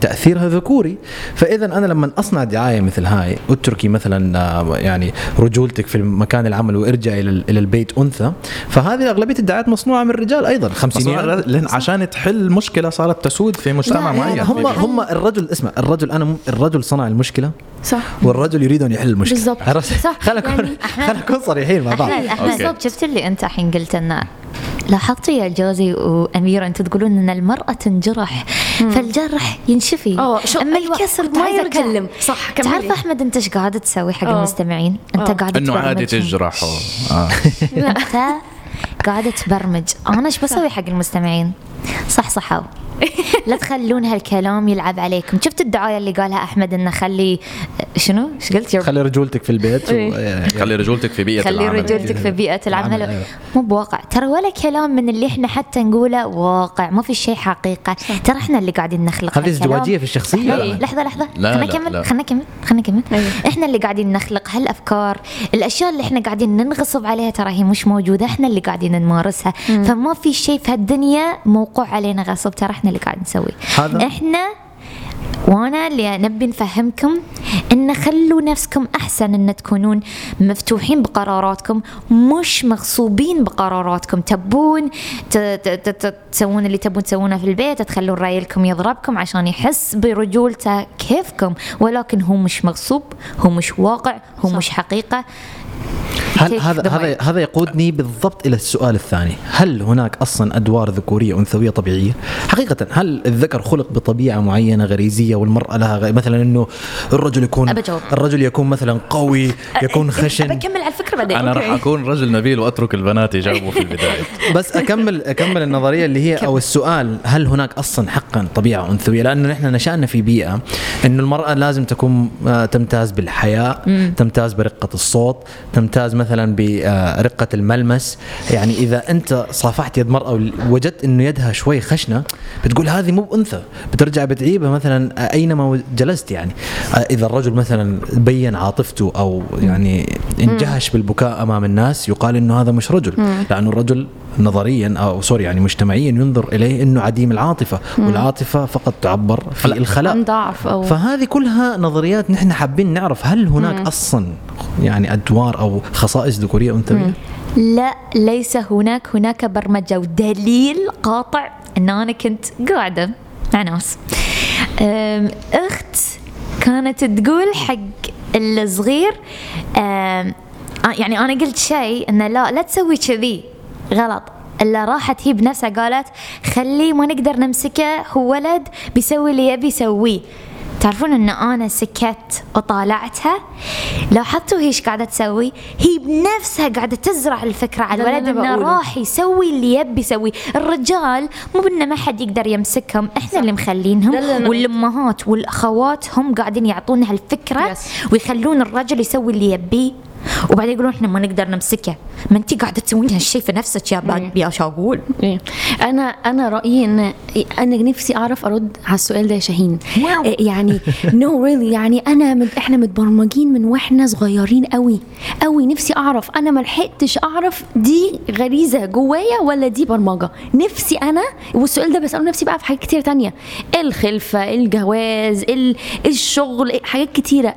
تأثيرها ذكوري. فاذا أنا لما أصنع دعاية مثل هاي أتركي مثلا آه، يعني رجولتك في مكان العمل وإرجعي إلى إلى البيت أنثى فهذه أغلبية الدعايات مصنوعة من الرجال أيضا خمسينيات لأن عشان تحل مشكلة صارت تسود في مجتمع معين هم هم الرجل اسمع الرجل أنا الرجل صنع المشكلة صح والرجل يريد ان يحل المشكلة بالضبط. عرفت؟ صح. خلينا نكون يعني خلينا نكون صريحين مع بعض. بالضبط شفت اللي أنت الحين قلت إنه لاحظتي يا جوزي وأميرة أنتم تقولون إن المرأة تنجرح فالجرح ينشفي آه شو أما أيوة، الكسر ما أتكلم. صح، كملي. تعرف أحمد أنت إيش قاعد تسوي حق آه. المستمعين أنت آه. قاعد إنه عادي. تجرحوا آه. انت قاعدة تبرمج. أنا إيش بسوي حق المستمعين؟ صح صحوا لا تخلون هالكلام يلعب عليكم. شفت الدعاية اللي قالها أحمد إنه خلي شنو؟ إيش قلت؟ خلي رجولتك في البيت و... إيه. خلي رجولتك في بيئة خلي العمل. رجولتك في بيئة العمل. العمل، أيوة. مو بواقع. ترى ولا كلام من اللي إحنا حتى نقوله واقع. ما في شيء حقيقة. ترى إحنا اللي قاعدين نخلق هذه. ازدواجية في الشخصية. لحظة لحظة, لحظة. لا، خلنا لا، نكمل. خلنا نكمل؟ خلنا نكمل. إحنا اللي قاعدين نخلق هالأفكار. الأشياء اللي إحنا قاعدين ننغصب عليها ترى هي مش موجودة. إحنا اللي قاعدين نمارسها. فما في شيء في هالدنيا موقوع علينا غصب. ترى إحنا اللي قاعد نسويه إحنا وأنا اللي نبي نفهمكم إن خلوا نفسكم أحسن إن تكونون مفتوحين بقراراتكم مش مغصوبين بقراراتكم. تبون ت- ت- ت- ت- تسوون اللي تبون تسوونه في البيت تخلون رايلكم يضربكم عشان يحس برجولته كيفكم. ولكن هو مش مغصوب هو مش واقع هو صح. مش حقيقة. هل هذا هذا. هذا يقودني بالضبط إلى السؤال الثاني، هل هناك أصلا أدوار ذكورية وانثويه طبيعية؟ حقيقة هل الذكر خلق بطبيعة معينة غريزية والمرأة لها غ... مثلا إنه الرجل يكون أبى أجاوب. الرجل يكون مثلا قوي يكون خشن بكمل على الفكرة بعدين أنا راح أكون رجل نبيل وأترك البنات يجاوبوا في البداية بس أكمل أكمل النظرية اللي هي أو السؤال هل هناك أصلا حقا طبيعة أنثوية؟ لأنه نحن نشأنا في بيئة إنه المرأة لازم تكون آه، تمتاز بالحياء، تمتاز برقة الصوت، تمتاز مثلا برقة الملمس، يعني إذا أنت صافحت يد مرأة ووجدت إنه يدها شوي خشنة بتقول هذه مو بأنثى، بترجع بتعيبها مثلا أينما جلست يعني. إذا الرجل مثلا بين عاطفته أو يعني انجهش بالبكاء أمام الناس يقال إنه هذا مش رجل، لأنه الرجل نظريا أو سوري يعني مجتمعيا ينظر إليه إنه عديم العاطفة والعاطفة فقط تعبر في الخلاء. ضعف أو- فهذه كلها نظريات نحن حابين نعرف هل هناك أصلا يعني أدوار أو خصائص ذكورية وانثويه لا ليس هناك. هناك برمجة ودليل قاطع. ان أنا كنت قاعدة مع ناس. أخت كانت تقول حق الصغير آه، يعني أنا قلت شيء إنه لا لا تسوي كذي. غلط. الا راحت هي بنفسها قالت خليه ما نقدر نمسكه هو ولد بيسوي اللي يبي يسويه. تعرفون إن أنا سكت وطالعتها؟ لاحظتوا هي إيش قاعدة تسوي؟ هي بنفسها قاعدة تزرع الفكرة على الولد إنه. راح يسوي اللي يبي يسوي. الرجال مو بإنه ما حد يقدر يمسكهم إحنا اللي مخلينهم ده اللي أنا- والأمهات والأخوات هم قاعدين يعطونها الفكرة Yes. ويخلون الرجل يسوي اللي يبيه. وبعدين يقولون إحنا ما نقدر نمسكه. ما انت قاعدة تسوين هالشيء في نفسك يا بعد يا شاقول إيه. أنا أنا رأيي ان أنا نفسي أعرف أرد على السؤال ده يا شاهين. Wow. إيه يعني no really يعني أنا مد إحنا متبرمجين من وإحنا صغيرين قوي قوي نفسي أعرف. أنا ما لحقتش أعرف دي غريزة جوايا ولا دي برمجة. نفسي أنا والسؤال ده بسأله نفسي بقى في حاجات كتير تانية. الخلفة الجواز ال- الشغل حاجات كتيرة.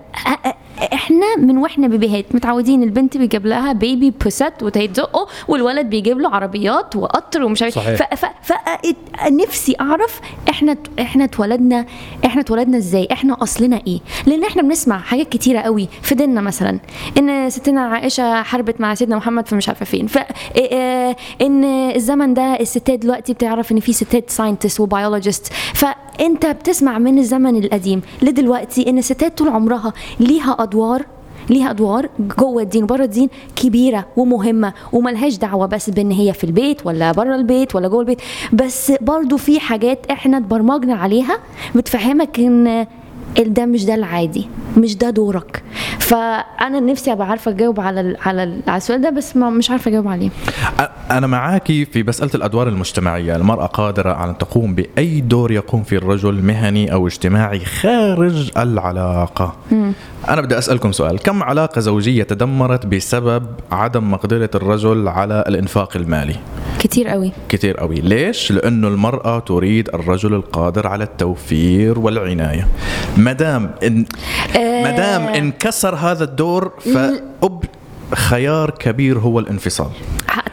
إحنا من وإحنا بيبيهات متعودين البنت بيجيب لها baby بوسات وتزقه والولد بيجيب له عربيات وقطر ومش عارف صحيح. ف ف ف نفسي أعرف إحنا إحنا اتولدنا إحنا اتولدنا إزاي؟ إحنا أصلنا إيه؟ لأن إحنا بنسمع حاجات كتيرة قوي في ديننا مثلا. إن ستنا عائشة حاربت مع سيدنا محمد في مش عارفة فين. ف إن الزمن ده الستات دلوقتي بتعرف إن في ستات scientist و biologist فأنت بتسمع من الزمن القديم لدلوقتي إن الستات طول عمرها ليها أدوار ليها أدوار جوه الدين وبره الدين كبيرة ومهمة وملهاش دعوة بس بإن هي في البيت ولا بره البيت ولا جوه البيت. بس برضو في حاجات إحنا اتبرمجنا عليها بتفهمك إن ده مش ده العادي مش ده دورك. فأنا نفسي أبقى عارفة أجاوب على ال على, ال على السؤال ده بس ما مش عارفة أجاوب عليه. أنا معاكي في مسألة الأدوار المجتمعية. المرأة قادرة على أن تقوم بأي دور يقوم فيه الرجل مهني أو اجتماعي خارج العلاقة. أنا بدي أسألكم سؤال. كم علاقة زوجية تدمرت بسبب عدم مقدرة الرجل على الإنفاق المالي؟ كتير قوي. كتير قوي. ليش؟ لأنه المرأة تريد الرجل القادر على التوفير والعناية. مدام إن مدام انكسر هذا الدور فأب خيار كبير هو الانفصال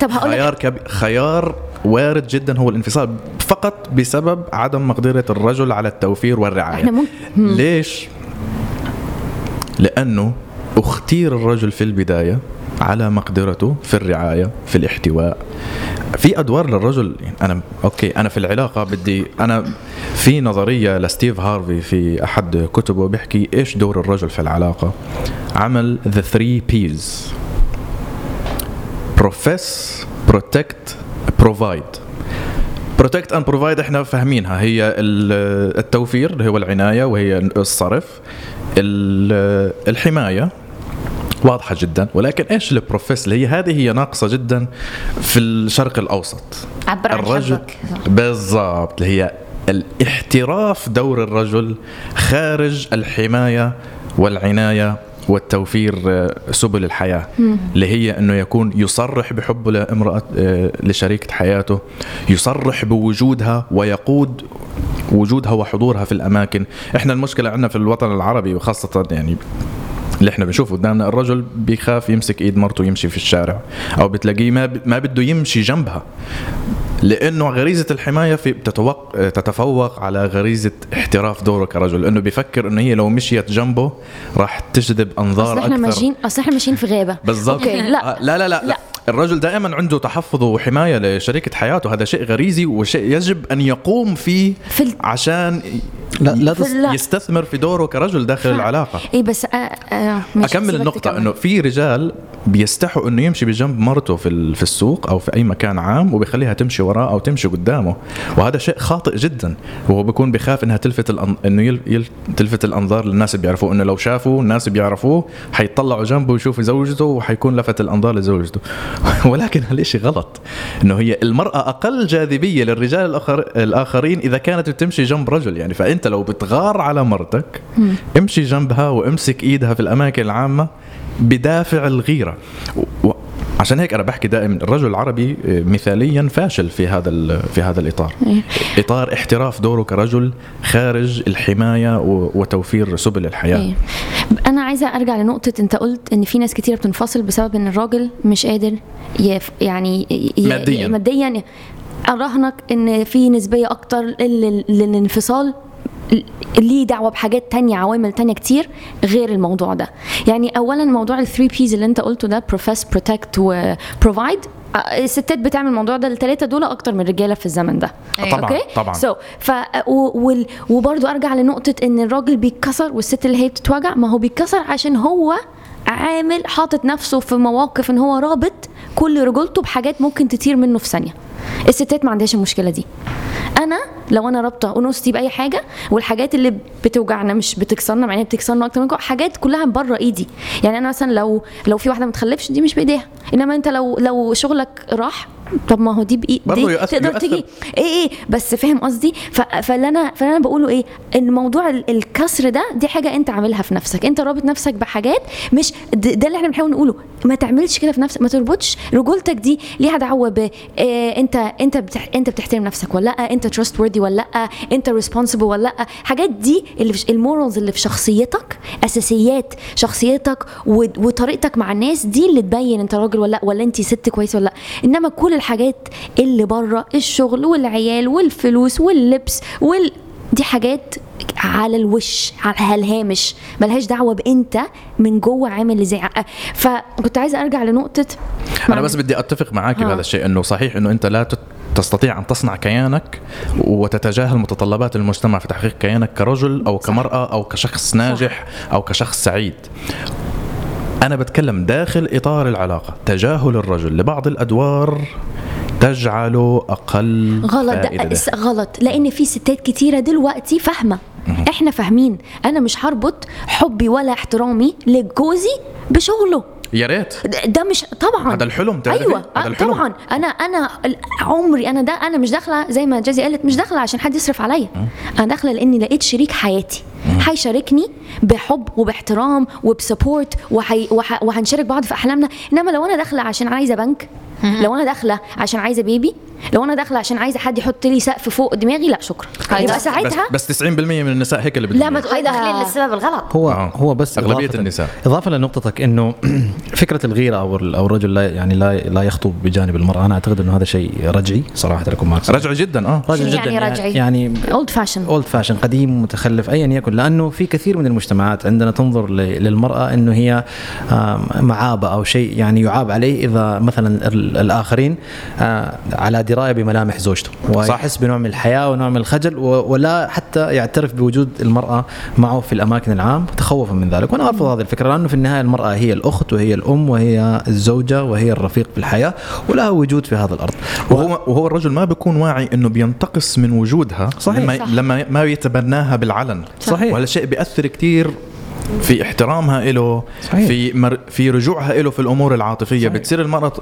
طب هقول خيار كبير خيار وارد جدا هو الانفصال فقط بسبب عدم مقدرة الرجل على التوفير والرعاية ممكن- مم. ليش؟ لأنه اختير الرجل في البداية على مقدرته في الرعاية في الاحتواء في أدوار للرجل؟ أنا okay أنا في العلاقة بدي أنا في نظرية لستيف هارفي في أحد كتبه بيحكي إيش دور الرجل في العلاقة. عمل the three P's profess protect provide protect and provide إحنا فاهمينها. هي ال- التوفير اللي هو العناية وهي الصرف. ال- الحماية. واضحة جدا. ولكن إيش البروفيس اللي هي هذه هي ناقصة جدا في الشرق الأوسط. عبر الرجل. بالضبط. اللي هي الاحتراف دور الرجل خارج الحماية والعناية والتوفير آه، سبل الحياة. اللي هي أنه يكون يصرح بحبه لامرأة آه، لشريكة حياته يصرح بوجودها ويقود وجودها وحضورها في الأماكن. إحنا المشكلة عندنا في الوطن العربي وخاصة يعني اللي إحنا بنشوفه. قدامنا الرجل بيخاف يمسك إيد مرته يمشي في الشارع أو بتلاقيه ما ب... ما بده يمشي جنبها. لأنه غريزة الحماية في بتتوق... تتفوق على غريزة احتراف دوره كرجل لأنه بيفكر إنه هي لو مشيت جنبه راح تجذب أنظار أصل إحنا أكثر. ماشيين أصل إحنا ماشيين في غابة. بالضبط. أوكي لا. آه، لا لا لا, لا. الرجل دائما عنده تحفظ وحماية لشريكة حياته. هذا شيء غريزي وشيء يجب أن يقوم فيه في عشان لا لا في. يستثمر في دوره كرجل داخل العلاقة. إيه بس آه آه ماشي، أكمل سيبك النقطة. إنه في رجال بيستحوا إنه يمشي بجنب مرته في ال- في السوق أو في أي مكان عام وبيخليها تمشي وراه أو تمشي قدامه. وهذا شيء خاطئ جدا. وهو بيكون بخاف إنها تلفت الأن... إنه يل... يل... تلفت الأنظار للناس اللي بيعرفوه. إنه لو شافوا الناس بيعرفوه حيطلعوا جنبه ويشوفوا زوجته وحيكون لفت الأنظار لزوجته. ولكن هالشيء غلط إنه هي المرأة أقل جاذبية للرجال الآخر... الآخرين إذا كانت بتمشي جنب رجل يعني فأنت لو بتغار على مرتك امشي جنبها وامسك إيدها في الأماكن العامة بدافع الغيرة. عشان هيك أنا بحكي دائما الرجل العربي مثاليا فاشل في هذا في هذا الإطار إيه. إطار احتراف دوره كرجل خارج الحماية وتوفير سبل الحياة إيه. أنا عايزة أرجع لنقطة أنت قلت إن في ناس كتيرة بتنفصل بسبب إن الراجل مش قادر يف يعني مادياً. ماديا أراهنك إن في نسبية أكتر لل- للانفصال ليه دعوة بحاجات تانية عوامل تانية كتير غير الموضوع ده. يعني اولا موضوع ال three P's اللي انت قلته ده profess protect و provide الستات بتعمل الموضوع ده الثلاثه دول أكتر من الرجاله في الزمن ده. أيوة. طبعاً، طبعاً. so ف و- وبرضو أرجع لنقطة إن الراجل بيتكسر والست اللي هي بتتوجع ما هو بيتكسر عشان هو عامل حاطط نفسه في مواقف إن هو رابط كل رجولته بحاجات ممكن تطير منه في ثانية. الستات ما عندهاش المشكلة دي. أنا لو أنا رابطة أنوثتي بأي حاجة والحاجات اللي بتوجعنا مش بتكسرنا مع إنها بتكسرنا أكتر من كده، حاجات كلها بره إيدي. يعني أنا مثلا لو لو في واحدة ما دي مش بإيديها. إنما أنت لو لو شغلك راح طب ما هو دي بايد دي يؤثر- تقدر. تيجي إيه إيه بس فاهم قصدي؟ فاللي أنا فاللي أنا بقوله إيه؟ إن موضوع ال- الكسر ده دي حاجة أنت عاملها في نفسك. أنت رابط نفسك بحاجات مش ده اللي إحنا بنحاول نقوله. ما تعملش كده في نفسك ما تربطش رجولتك دي ليها دعوة ب إيه انت أنت بتح أنت بتحترم نفسك ولا لأ؟ أنت trustworthy ولا لأ؟ أنت responsible ولا لأ؟ حاجات دي اللي في ال morals اللي في شخصيتك أساسيات شخصيتك وطريقتك مع الناس دي اللي تبين أنت راجل ولا لأ ولا أنت ست كويس ولا لأ. إنما كل الحاجات اللي بره الشغل والعيال والفلوس واللبس وال دي حاجات على الوش على الهامش ملهاش دعوة بأنت من جوه عامل إزاي. فكنت عايزة أرجع لنقطة أنا بس بدي أتفق معك ها. بهذا الشيء إنه صحيح إنه أنت لا تت- تستطيع أن تصنع كيانك وتتجاهل متطلبات المجتمع في تحقيق كيانك كرجل أو كمرأة أو كشخص ناجح أو كشخص سعيد. أنا بتكلم داخل إطار العلاقة. تجاهل الرجل لبعض الأدوار تجعله أقل غلط. فائدة غلط. لأن في ستات كتيرة دلوقتي فاهمة. إحنا فاهمين. أنا مش هربط حبي ولا احترامي لجوزي بشغله. يا ريت. ده- ده مش طبعا. هذا الحلم تعرفي؟ أيوه. هذا آه، الحلم. طبعا. أنا أنا عمري أنا ده أنا مش داخلة زي ما جازي قالت مش داخلة عشان حد يصرف عليا. أنا داخلة لأني لقيت شريك حياتي. هيشاركني بحب وباحترام وبسبورت وحي وح وهنشارك بعض في أحلامنا. إنما لو أنا داخلة عشان عايزة بنك لو أنا داخلة عشان عايزة بيبي لو أنا داخلة عشان عايزة حد يحط لي سقف فوق دماغي لا شكرا. يبقى بس, ساعتها بس 90% من النساء هيك اللي لا ما هاي داخلين للسبب الغلط. هو آه. هو بس أغلبية إضافة النساء. إضافة لنقطتك إنه فكرة الغيرة أو أو الرجل لا يعني لا لا يخطب بجانب المرأة. أنا أعتقد إنه هذا شيء رجعي صراحة لكم ماركس. رجعي جدا آه. شو جدا يعني رجعي؟ يعني old fashion old fashion قديم متخلف ايا يكن. لأنه في كثير من المجتمعات عندنا تنظر للمرأة إنه هي معابة أو شيء يعني يعاب عليه إذا مثلا ال- الآخرين آه، على درايه بملامح زوجته ويحس بنوع من الحياة ونوع من الخجل ولا حتى يعترف بوجود المرأة معه في الأماكن العام تخوفا من ذلك وأنا أرفض هذه الفكرة لأنه في النهاية المرأة هي الأخت وهي الأم وهي الزوجة وهي الرفيق في الحياة ولها وجود في هذا الأرض وهو وهو الرجل ما بيكون واعي إنه بينتقص من وجودها صحيح. لما صح. لما ما يتبناها بالعلن صحيح. وهذا الشيء بيأثر كثير في احترامها له صحيح. في مر في رجوعها له في الأمور العاطفية. صحيح. بتصير المرأة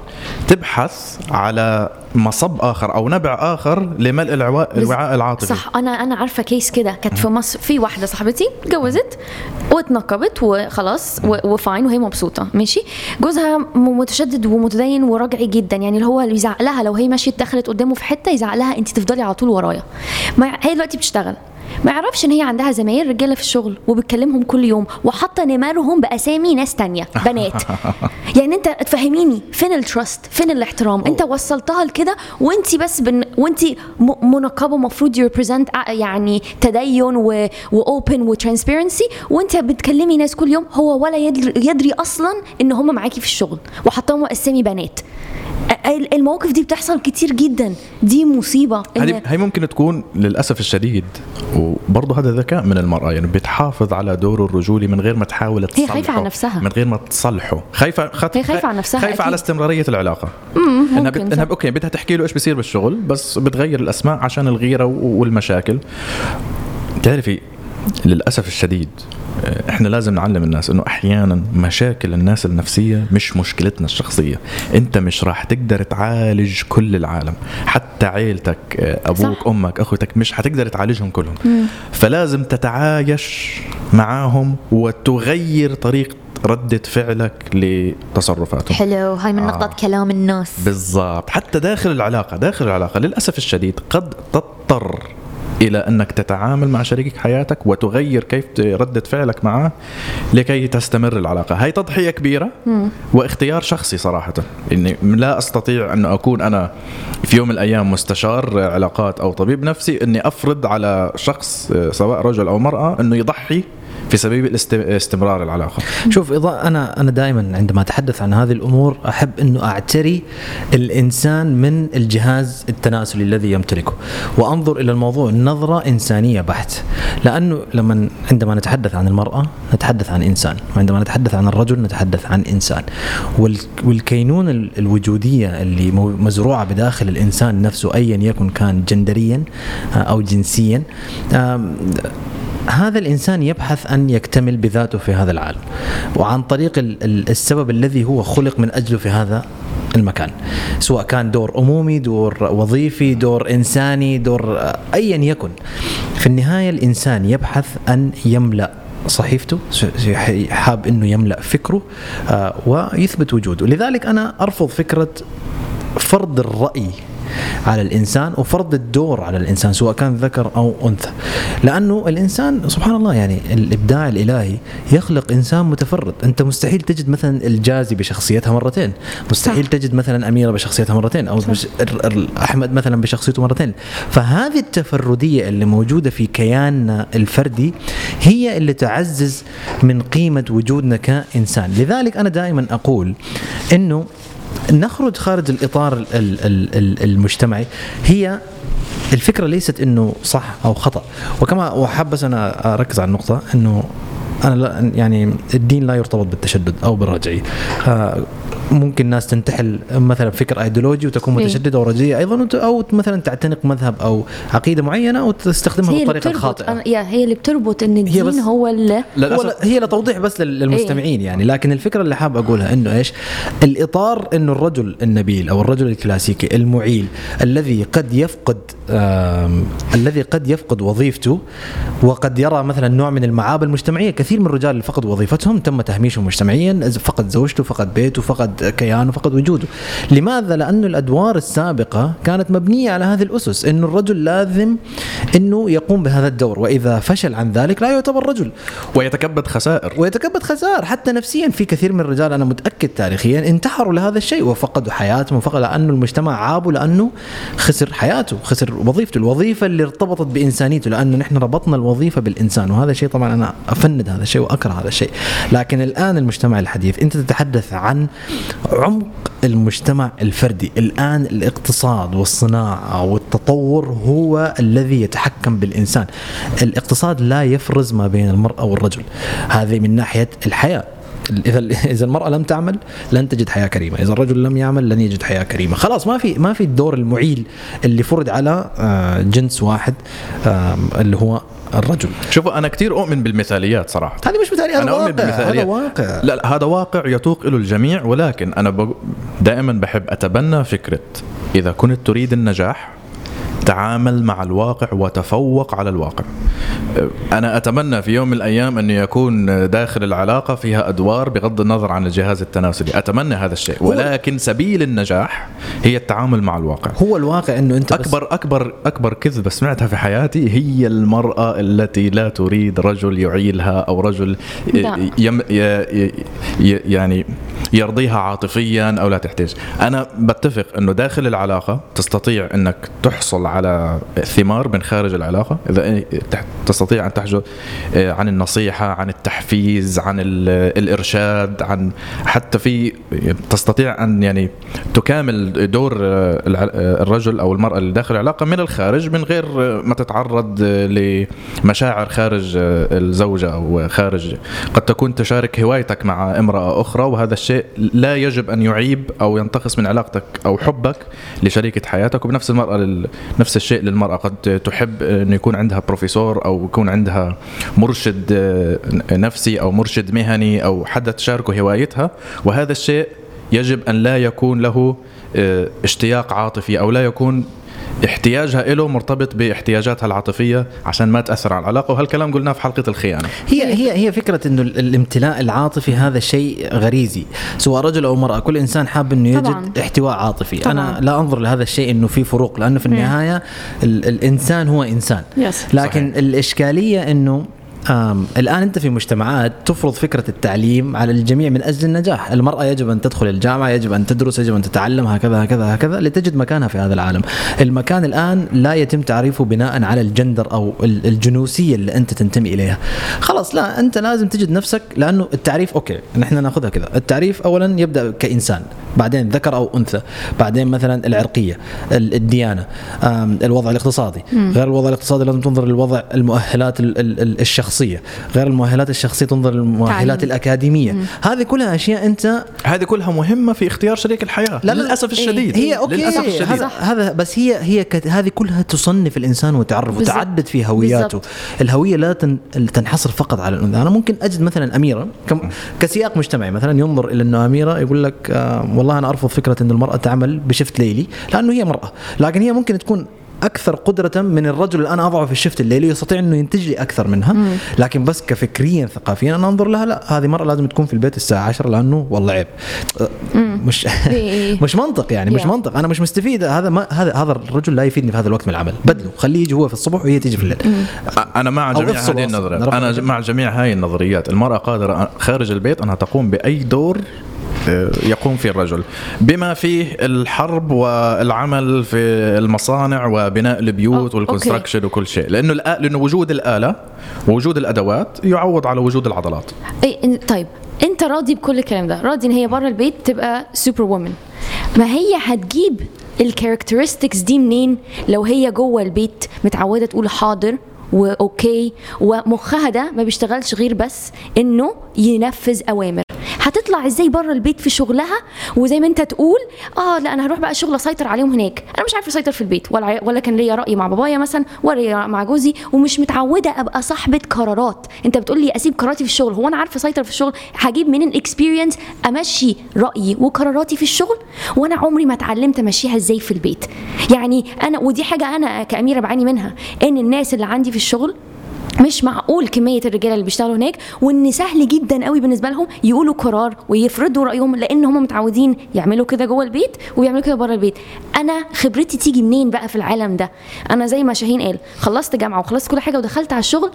تبحث على مصب آخر أو نبع آخر لملء العوا- الوعاء العاطفي. صح أنا أنا عارفة كيس كده. كانت في مصر في واحدة صاحبتي اتجوزت واتنقبت وخلاص وفاين وهي مبسوطة. ماشي؟ جوزها متشدد ومتدين وراجعي جدا. يعني اللي هو اللي يزعق لها لو هي مشيت دخلت قدامه في حتة يزعق لها انت تفضلي على طول ورايا. ما هي دلوقتي بتشتغل. ما يعرفش إن هي عندها زمايل رجالة في الشغل وبتكلمهم كل يوم وحاطة نمرهم بأسامي ناس تانية بنات يعني أنت تفهميني فين ال trust فين الاحترام أنت وصلتها لكده وانت بس بن... وانت. منقبة المفروض ي represent يعني تدين. و open و transparency وأنت بتكلمي ناس كل يوم هو ولا يدري, يدري أصلا إن هم معاكي في الشغل وحطاهم أسامي بنات المواقف دي بتحصل كتير جدا. دي مصيبة. هي ممكن تكون للأسف الشديد وبرضه هذا ذكاء من المرأة. يعني بتحافظ على دوره الرجولي من غير ما تحاول تصلحه خايفة على نفسها. من غير ما تصلحه. خايفه خط... هي خايفة على نفسها خايفة أكيد. على استمرارية العلاقة. انها, ممكن بت... إنها صح. أوكي بدها تحكي له إيش بيصير بالشغل بس بتغير الأسماء عشان الغيرة والمشاكل. تعرفي للأسف الشديد إحنا لازم نعلم الناس إنه أحيانا مشاكل الناس النفسية مش مشكلتنا الشخصية. أنت مش راح تقدر تعالج كل العالم. حتى عيلتك آه، أبوك صح. أمك أخوتك مش حتقدر تعالجهم كلهم. فلازم تتعايش معاهم وتغير طريقة ردة فعلك لتصرفاتهم. حلو. هاي من نقطة آه. كلام الناس. بالضبط. حتى داخل العلاقة داخل العلاقة للأسف الشديد قد تضطر إلى أنك تتعامل مع شريك حياتك وتغير كيف ردة فعلك معه لكي تستمر العلاقة. هاي تضحية كبيرة واختيار شخصي صراحة. إني لا أستطيع أن أكون أنا في يوم من الأيام مستشار علاقات أو طبيب نفسي أني أفرض على شخص سواء رجل أو مرأة أنه يضحي في سبيل استمرار العلاقة. شوف إضاءة أنا أنا دائما عندما أتحدث عن هذه الأمور أحب إنه أعتري الإنسان من الجهاز التناسلي الذي يمتلكه وأنظر إلى الموضوع نظرة إنسانية بحت. لأنه لما عندما نتحدث عن المرأة نتحدث عن إنسان وعندما نتحدث عن الرجل نتحدث عن إنسان. وال- والكينونة ال- الوجودية اللي مزروعة بداخل الإنسان نفسه ايا يكن كان جندريا آه، أو جنسيا هذا الإنسان يبحث أن يكتمل بذاته في هذا العالم. وعن طريق ال- ال- السبب الذي هو خلق من أجله في هذا المكان. سواء كان دور أمومي دور وظيفي دور إنساني دور ايا يكن. في النهاية الإنسان يبحث أن يملأ صحيفته حاب إنه يملأ فكره آه، ويثبت وجوده. لذلك أنا أرفض فكرة فرض الرأي على الإنسان وفرض الدور على الإنسان سواء كان ذكر أو أنثى. لأنه الإنسان سبحان الله يعني الإبداع الإلهي يخلق إنسان متفرد. أنت مستحيل تجد مثلا الجازي بشخصيتها مرتين. مستحيل صح. تجد مثلا أميرة بشخصيتها مرتين أو بش أحمد مثلا بشخصيته مرتين. فهذه التفردية اللي موجودة في كياننا الفردي هي اللي تعزز من قيمة وجودنا كإنسان. لذلك أنا دائما أقول إنه نخرج خارج الإطار ال- ال- ال- المجتمعي. هي الفكرة ليست إنه صح أو خطأ. وكما وحاب أنا أركز على النقطة إنه أنا لا يعني الدين لا يرتبط بالتشدد أو بالرجعيه آه، ممكن ناس تنتحل مثلا فكر ايديولوجي وتكون إيه. متشددة ورجعيه أيضا أو مثلا تعتنق مذهب أو عقيدة معينة وتستخدمها هي اللي بالطريقة الخاطئة. أنا- يا هي اللي بتربط إن هي الدين هو اللي هو لا- هي لتوضيح بس لل- للمستمعين يعني لكن الفكرة اللي حاب أقولها إنه إيش؟ الإطار إنه الرجل النبيل أو الرجل الكلاسيكي المعيل الذي قد يفقد الذي قد يفقد وظيفته وقد يرى مثلا نوع من المعابه المجتمعية. كثير من الرجال اللي فقدوا وظيفتهم تم تهميشهم مجتمعيا فقد زوجته فقد بيته فقد كيانه فقد وجوده. لماذا؟ لأنه الأدوار السابقة كانت مبنية على هذه الأسس إنه الرجل لازم إنه يقوم بهذا الدور وإذا فشل عن ذلك لا يعتبر رجل. ويتكبد خسائر. ويتكبد خسائر. حتى نفسيا في كثير من الرجال أنا متأكد تاريخيا انتحروا لهذا الشيء وفقدوا حياتهم وفقدوا لأنه المجتمع عابوا لأنه خسر حياته خسر وظيفته. الوظيفة اللي ارتبطت بإنسانيته لأنه نحن ربطنا الوظيفة بالإنسان وهذا الشيء طبعا أنا أفند هذا الشيء وأكره هذا الشيء. لكن الآن المجتمع الحديث أنت تتحدث عن عمق المجتمع الفردي. الآن الاقتصاد والصناعة والتطور هو الذي يتحكم بالإنسان. الاقتصاد لا يفرز ما بين المرأة والرجل. هذه من ناحية الحياة. إذا إذا المرأة لم تعمل لن تجد حياة كريمة، إذا الرجل لم يعمل لن يجد حياة كريمة، خلاص ما في ما في الدور المعيل اللي فرض على آه، جنس واحد اللي هو الرجل. شوفوا أنا كثير أؤمن بالمثاليات صراحة هذه مش مثالي هذا أؤمن واقع هذا بالمثاليات واقع لا, لا هذا واقع يتوق له الجميع ولكن أنا. دائما بحب أتبنى فكرة إذا كنت تريد النجاح تعامل مع الواقع وتفوق على الواقع. أنا أتمنى في يوم من الأيام أن يكون داخل العلاقة فيها أدوار بغض النظر عن الجهاز التناسلي. أتمنى هذا الشيء. ولكن سبيل النجاح هي التعامل مع الواقع. هو الواقع إنه أنت بس- اكبر اكبر أكبر كذبة سمعتها في حياتي هي المرأة التي لا تريد رجل يعيلها أو رجل. يم يعني يرضيها عاطفيا أو لا تحتاج. أنا بتفق إنه داخل العلاقة تستطيع إنك تحصل على ثمار من خارج العلاقة إذا إيه تستطيع أن تحجز آه، عن النصيحة عن التحفيز عن ال- الإرشاد عن حتى في تستطيع أن يعني تكامل دور آه، آه، الرجل أو المرأة اللي داخل العلاقة من الخارج من غير آه، ما تتعرض لمشاعر خارج الزوجة أو خارج قد تكون تشارك هوايتك مع امرأة أخرى وهذا الشيء لا يجب أن يعيب أو ينتقص من علاقتك أو حبك لشريكة حياتك وبنفس المرأة. نفس الشيء للمرأة. قد تحب إنه يكون عندها بروفيسور أو يكون عندها مرشد نفسي أو مرشد مهني أو حدا تشاركه هوايتها وهذا الشيء يجب أن لا يكون له آه، اشتياق عاطفي أو لا يكون احتياجها له مرتبط باحتياجاتها العاطفية عشان ما تأثر على العلاقة وهالكلام قلناه في حلقة الخيانة هي هي هي فكرة إنه ال- الامتلاء العاطفي هذا شيء غريزي سواء رجل أو امرأة كل إنسان حاب إنه يجد طبعاً. احتواء عاطفي طبعاً. أنا لا أنظر لهذا الشيء إنه في فروق لأنه في النهاية ال الإنسان هو إنسان Yes. لكن صحيح. الإشكالية إنه آم الآن أنت في مجتمعات تفرض فكرة التعليم على الجميع من أجل النجاح، المرأة يجب أن تدخل الجامعة، يجب أن تدرس، يجب أن تتعلم هكذا هكذا هكذا لتجد مكانها في هذا العالم. المكان الآن لا يتم تعريفه بناء على الجندر أو ال- الجنوسية اللي أنت تنتمي إليها. خلاص لا أنت لازم تجد نفسك لأنه التعريف okay نحن نأخذها كذا، التعريف اولا يبدأ كإنسان، بعدين ذكر أو أنثى، بعدين مثلا العرقية، ال- الديانة، آم، الوضع الاقتصادي، غير الوضع الاقتصادي لازم تنظر للوضع المؤهلات ال- ال- ال- الشخصية، غير المؤهلات الشخصية تنظر للمؤهلات تعليم. الأكاديمية، هذه كلها أشياء أنت هذه كلها مهمة في اختيار شريك الحياة لا، لا، للأسف إيه. الشديد. هي okay. للأسف الشديد. هذا هذا بس هي هي كت- هذه كلها تصنف الإنسان وتعرفه بالضبط. وتعدد في هوياته. بالضبط. الهوية لا تن- تنحصر فقط على الأنثى. أنا ممكن أجد مثلا أميرة كم كسياق مجتمعي مثلا ينظر إلى أنه أميرة يقول لك آه والله أنا أرفض فكرة إن المرأة تعمل بشفت ليلي لأنه هي مرأة. لكن هي ممكن تكون أكثر قدرة من الرجل اللي أنا أضعه في الشفت الليلي يستطيع إنه ينتج لي أكثر منها. لكن بس كفكريا ثقافيا أنا أنظر لها لا هذه مرة لازم تكون في البيت الساعة 10 لأنه والله عيب. آه، مش. مش منطق يعني مش. منطق. أنا مش مستفيد. هذا ما هذا هذا الرجل لا يفيدني في هذا الوقت من العمل. بدله خليه يجي هو في الصبح وهي تيجي في الليل. أنا مع جميع هذه. النظريات. أنا. مع جميع هاي النظريات. المرأة قادرة خارج البيت أنها تقوم بأي دور يقوم فيه الرجل. بما فيه الحرب والعمل في المصانع وبناء البيوت أو- وال construction وكل شيء لأنه لأنه وجود الآلة ووجود الأدوات يعوض على وجود العضلات. إن- طيب أنت راضي بكل الكلام ده راضي إن هي بره البيت تبقى superwoman ما هي هتجيب ال characteristics دي منين لو هي جوه البيت متعودة تقول حاضر و okay ومخها ده ما بيشتغلش غير بس إنه ينفذ أوامر؟ هتطلع إزاي بره البيت في شغلها؟ وزي ما أنت تقول آه لا أنا هروح بقى شغل أسيطر عليهم هناك. أنا مش عارفه أسيطر في البيت ولا ولا كان ليا رأي مع بابايا مثلا ولا مع جوزي ومش متعودة أبقى صاحبة قرارات. أنت بتقول لي أسيب قراراتي في الشغل. هو أنا عارفة أسيطر في الشغل هجيب منين experience أمشي رأيي وقراراتي في الشغل؟ وأنا عمري ما اتعلمت أمشيها إزاي في البيت. يعني أنا ودي حاجة أنا كأميرة بعاني منها إن الناس اللي عندي في الشغل مش معقول كمية الرجالة اللي بيشتغلوا هناك وإن سهل جدا قوي بالنسبة لهم يقولوا قرار ويفرضوا رأيهم لأن هم متعودين يعملوا كده جوه البيت ويعملوا كده بره البيت. أنا خبرتي تيجي منين بقى في العالم ده؟ أنا زي ما شاهين قال خلصت جامعة وخلصت كل حاجة ودخلت على الشغل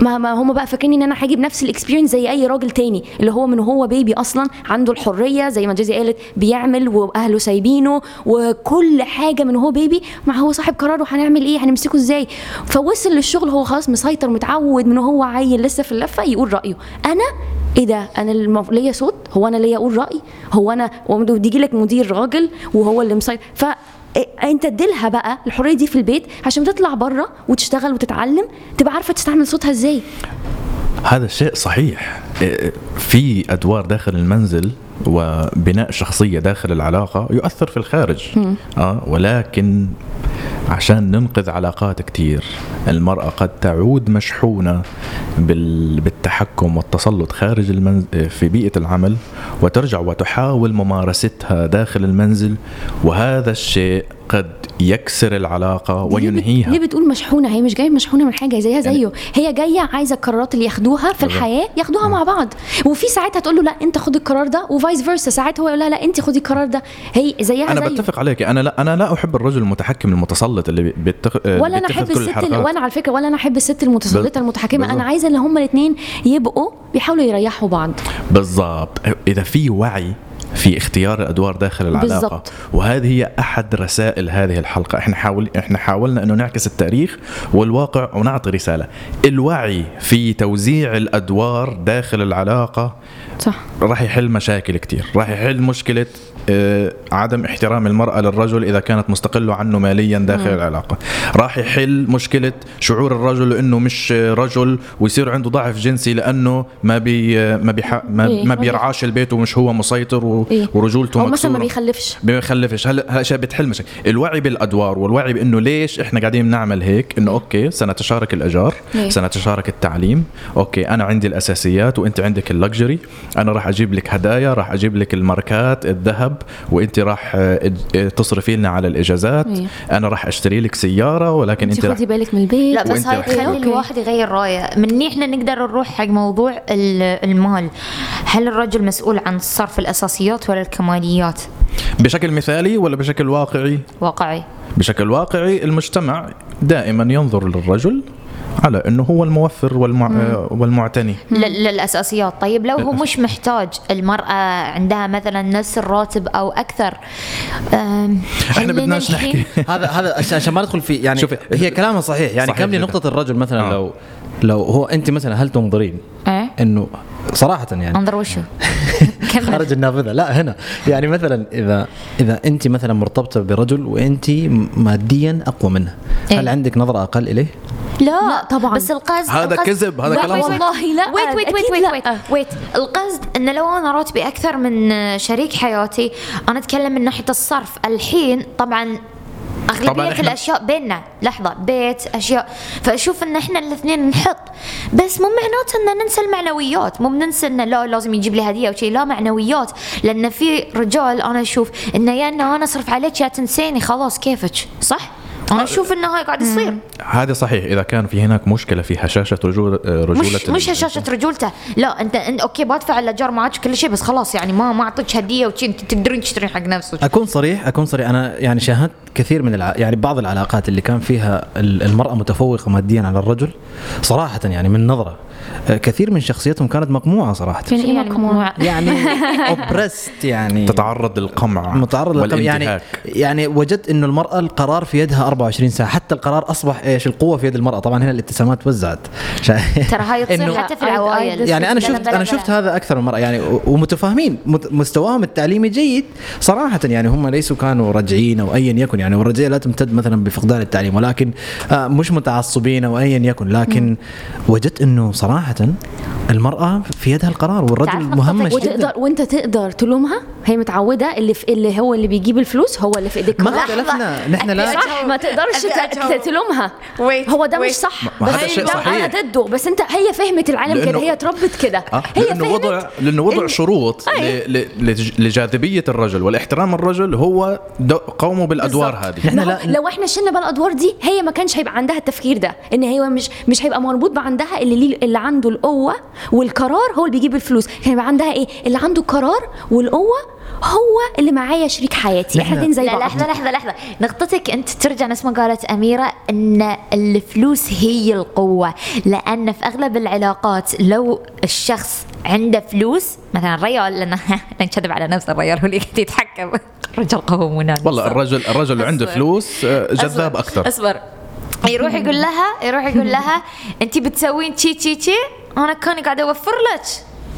ما, ما هم بقى فاكرين إن أنا هجيب نفس الاكسبيرينس زي أي راجل تاني اللي هو من هو بيبي أصلا عنده الحرية زي ما جيزي قالت بيعمل وأهله سايبينه وكل حاجة من هو بيبي ما هو صاحب قراره هنعمل إيه؟ هنمسكه إزاي؟ فوصل للشغل هو خلاص مسيطر متعود من هو عيل لسه في اللفة يقول رأيه. أنا؟ إيه ده أنا. ليا صوت هو أنا ليا أقول رأي هو أنا ويجي لك مدير راجل وهو اللي مسيطر. ف أنت اديلها بقى الحرية دي في البيت عشان تطلع بره وتشتغل وتتعلم تبقى عارفة تستعمل صوتها إزاي. هذا الشيء صحيح. في أدوار داخل المنزل وبناء شخصية داخل العلاقة يؤثر في الخارج. آه ولكن عشان ننقذ علاقات كتير المرأة قد تعود مشحونة بال- بالتحكم والتسلط خارج المنزل في بيئة العمل وترجع وتحاول ممارستها داخل المنزل وهذا الشيء قد يكسر العلاقة ليه وينهيها. بتقول مشحونة هي مش جاية مشحونة من حاجة زيها يعني زيه. هي جاية عايزة القرارات اللي ياخدوها في بالظبط. الحياة ياخدوها مع بعض. وفي ساعات هتقول له لا انت خد القرار ده وفايس فيرسا ساعات هو يقول لها لا انت خدي القرار ده. هي زيها أنا زيه. بتفق عليك. أنا لا أنا لا أحب الرجل المتحكم المتسلط اللي بيتخ... ولا أنا أحب الست ال-. وأنا على فكرة ولا أنا أحب الست المتسلطة المتحكمة. بالظبط. أنا عايزة إن هما الاثنين يبقوا بيحاولوا يريحوا بعض. بالضبط إذا في وعي في اختيار الادوار داخل العلاقة. بالضبط. وهذه هي أحد رسائل هذه الحلقة. إحنا حاول إحنا حاولنا انه نعكس التاريخ والواقع ونعطي رسالة. الوعي في توزيع الأدوار داخل العلاقة صح. راح يحل مشاكل كتير. راح يحل مشكلة آه، عدم احترام المرأة للرجل إذا كانت مستقلة عنه ماليا داخل العلاقة. راح يحل مشكلة شعور الرجل إنه مش رجل ويصير عنده ضعف جنسي لأنه ما بي ما بيح ما, ما ما بيرعاش البيت ومش هو مسيطر و- إيه. ورجولته أو مثلا ما. بيخلفش. ما بيخلفش. هلا هلا بتحل مشاكل. الوعي بالأدوار والوعي بإنه ليش إحنا قاعدين بنعمل هيك؟ إنه okay سنتشارك الايجار إيه. سنتشارك التعليم. okay أنا عندي الأساسيات وأنت عندك ال luxury أنا راح أجيب لك هدايا راح أجيب لك الماركات الذهب وأنت راح آه، آه، تصرفي لنا على الإجازات. إيه. أنا راح أشتري لك سيارة ولكن أنت خدي بالك من البيت. لا بس هاي تخلي. الواحد يغير رأيه. مني إحنا نقدر نروح حق موضوع ال- المال. هل الرجل مسؤول عن صرف الأساسيات؟ ولا الكماليات؟ بشكل مثالي ولا بشكل واقعي؟ واقعي. بشكل واقعي المجتمع دائما ينظر للرجل على أنه هو الموفر والمع... آه، والمعتني. ل- للأساسيات. طيب لو هو مش محتاج المرأة عندها مثلا نفس الراتب أو أكثر أم، إحنا بدناش نحكي. هذا هذا عشان ما ندخل في يعني شوفي، هي كلامها صحيح. يعني صحيح كم لي. نقطة الرجل مثلا آه. لو لو هو أنت مثلا هل تنظرين؟ إيه؟ إنه صراحة يعني انظر وشو كمل خارج النافذة لا هنا يعني مثلا إذا إذا أنت مثلا مرتبطة برجل وأنت ماديا أقوى منه إيه. هل عندك نظرة أقل إليه؟ لا, لا طبعاً. بس القصد هذا كذب، هذا لا، كلام wait, صح. wait. والله لا، wait wait wait wait لا. wait wait القصد إنه لو أنا راتبي أكثر من شريك حياتي أنا أتكلم من ناحية الصرف الحين طبعا أغلبية طبعاً الأشياء بيننا. لحظة بيت أشياء. فأشوف إن إحنا الإثنين نحط. بس مو معناته إن ننسى المعنويات. مو بننسى انه لا لازم يجيب لي هدية أو شيء لا معنويات. لأن في رجال أنا أشوف انه يا أنا أصرف عليك يا تنسيني. خلاص كيفك؟ صح؟ أنا أشوف انه هاي قاعد يصير هذا صحيح. إذا كان في هناك مشكلة في هشاشة رجول آه، رجولة مش مش هشاشة رجولته. لا انت, انت أوكي بدفع الاجار معك كل شيء بس خلاص يعني ما ما أعطيك هدية وشي. أنت تقدرين تشترين حق نفسك. أكون صريح أكون صريح. أنا يعني شاهدت كثير من الع... يعني بعض العلاقات اللي كان فيها ال- المرأة متفوقة ماديا على الرجل صراحة يعني من نظرة كثير من شخصيتهم كانت مقموعة صراحة. إيه يعني مقموع؟ ممنوع؟ يعني اوبرست يعني. تتعرض للقمع متعرض للقمع. يعني يعني وجدت إنه المرأة القرار في يدها 24 ساعة. حتى القرار أصبح إيش القوة في يد المرأة. طبعا هنا الابتسامات وزعت. شا- ترى هاي تصير حتى في العوائل يعني أنا شفت أنا. شفت هذا أكثر من مره يعني ومتفاهمين. مت- مستواهم التعليمي جيد صراحة. يعني هم ليسوا كانوا رجعين أو ايا يكن. يعني والرجعية لا تمتد مثلا بفقدان التعليم. ولكن آه، مش متعصبين أو ايا يكن. لكن وجدت إنه صراحة المرأة في يدها القرار والرجل مهمش وتقدر وانت تقدر تلومها؟ هي متعودة اللي في اللي هو اللي بيجيب الفلوس هو اللي في ايديك ما لا، اختلفنا. نحن لا. صح. ما تقدرش. تلومها. هو ده مش. صح. بس هذا شيء ده صحيح. أنا ضده. بس انت هي فهمت العالم كده. هي اتربت كده. آه، هي لأنه وضع لأنه وضع شروط أي. ل- ل- لج- لجاذبية الرجل. والاحترام الرجل هو قومه بالأدوار. هذه. نحن لا- لو إحنا شلنا بقى الادوار دي هي ما كانش هيبقى عندها التفكير ده. ان هي مش مش هيبقى مربوط بعندها اللي اللي عنده القوة والقرار هو اللي بيجيب الفلوس. هيبقى عندها إيه؟ اللي عنده القرار والقوة هو اللي معايا شريك حياتي. إحنا اتنين زي لا بعض. لحظة لحظة لحظة. نقطتك أنت ترجع نفس ما قالت أميرة أن الفلوس هي القوة. لأن في أغلب العلاقات لو الشخص عنده فلوس مثلا ريال لأنه نكذب على نفس الريال هو اللي قاعد يتحكم. رجل قومنا والله الرجل الرجل اللي عنده. فلوس آه، جذاب. أكثر. أصبر. يروح يقول لها يروح يقول لها انت بتسوين تشي تشي تشي أنا كان قاعد أوفر لك.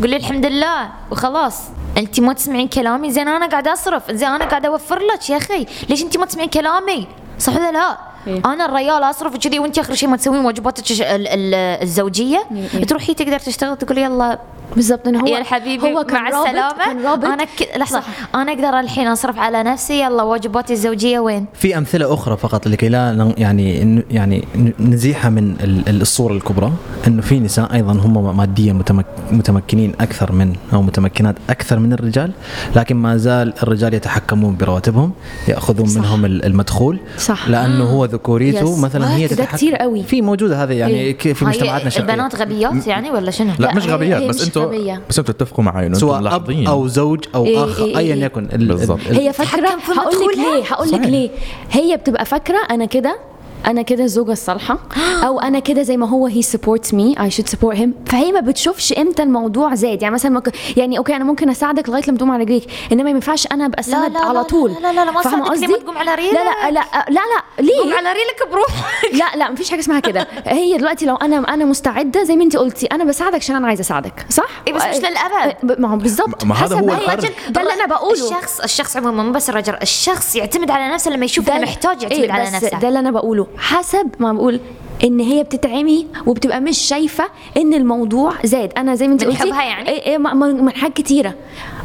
قول لي الحمد لله وخلاص. انت ما تسمعين كلامي؟ زين أنا قاعد أصرف. زين أنا قاعد أوفر لك يا أخي. ليش انت ما تسمعين كلامي؟ صح ولا لا؟ إيه. أنا الريال أصرف كذي وانت آخر شيء ما تسوين واجباتك ال- ال- الزوجية؟ إيه. تروحي تقدر تشتغل تقول يلا بالظبط ان هو يا حبيبي هو كان مع رابط السلامة كان رابط أنا ك... لحظة صح. أنا أقدر الحين أصرف على نفسي يلا واجباتي الزوجية وين؟ في أمثلة أخرى فقط لكي لا يعني يعني نزيحها من ال- ال- الصورة الكبرى إنه في نساء أيضا هم ماديا متمك متمكنين أكثر من أو متمكنات أكثر من الرجال لكن ما زال الرجال يتحكمون برواتبهم يأخذون صح. منهم ال- المدخول صح. لأنه هو ذكوريته Yes. مثلا هي تتحكم كتير قوي. في موجودة هذه يعني إيه. في مجتمعاتنا البنات غبيات يعني ولا شنو؟ لا, لا، مش غبيات بس مش أنتوا. بس أنتوا تتفقوا معي انه سواء أب ملاحظين أو زوج أو إيه أخ إيه ايا إيه. يكن ال- ال- بالضبط. ال- هي في هقول لك. ليه هقول لك. ليه هي بتبقى فاكرة أنا كده أنا كده الزوجه الصالحه أو أنا كده زي ما هو he supports me I should support him فهي ما بتشوفش إمتى الموضوع زاد يعني مثلا ممكن يعني okay أنا ممكن اساعدك لغايه لما تقوم على رجليك انما ما ينفعش أنا ابقى لا، سند لا، لا، على طول لا، لا، لا، ما فاهمة أساعدك قصدي؟ لما تقوم على رجلك. لا لا لا لا لا ليه تقوم على ريلك بروحك لا لا مفيش حاجة اسمها كده هي دلوقتي لو أنا أنا مستعده زي ما انت قلتي أنا بساعدك عشان أنا عايزه اساعدك صح إيه بس مش للأبد. ب- ما هو بالظبط ما هذا هو ما الفرق. ده اللي أنا بقوله الشخص الشخص عموما مو بس الرجل الشخص يعتمد على نفسه لما يشوف انه محتاج يعتمد إيه على نفسه ده اللي أنا بقوله حسب ما بقول إن هي بتتعمي وبتبقى مش شايفة إن الموضوع زاد. أنا زي ما أنت من قلتي يعني؟ إيه إيه من حاجات كتيرة.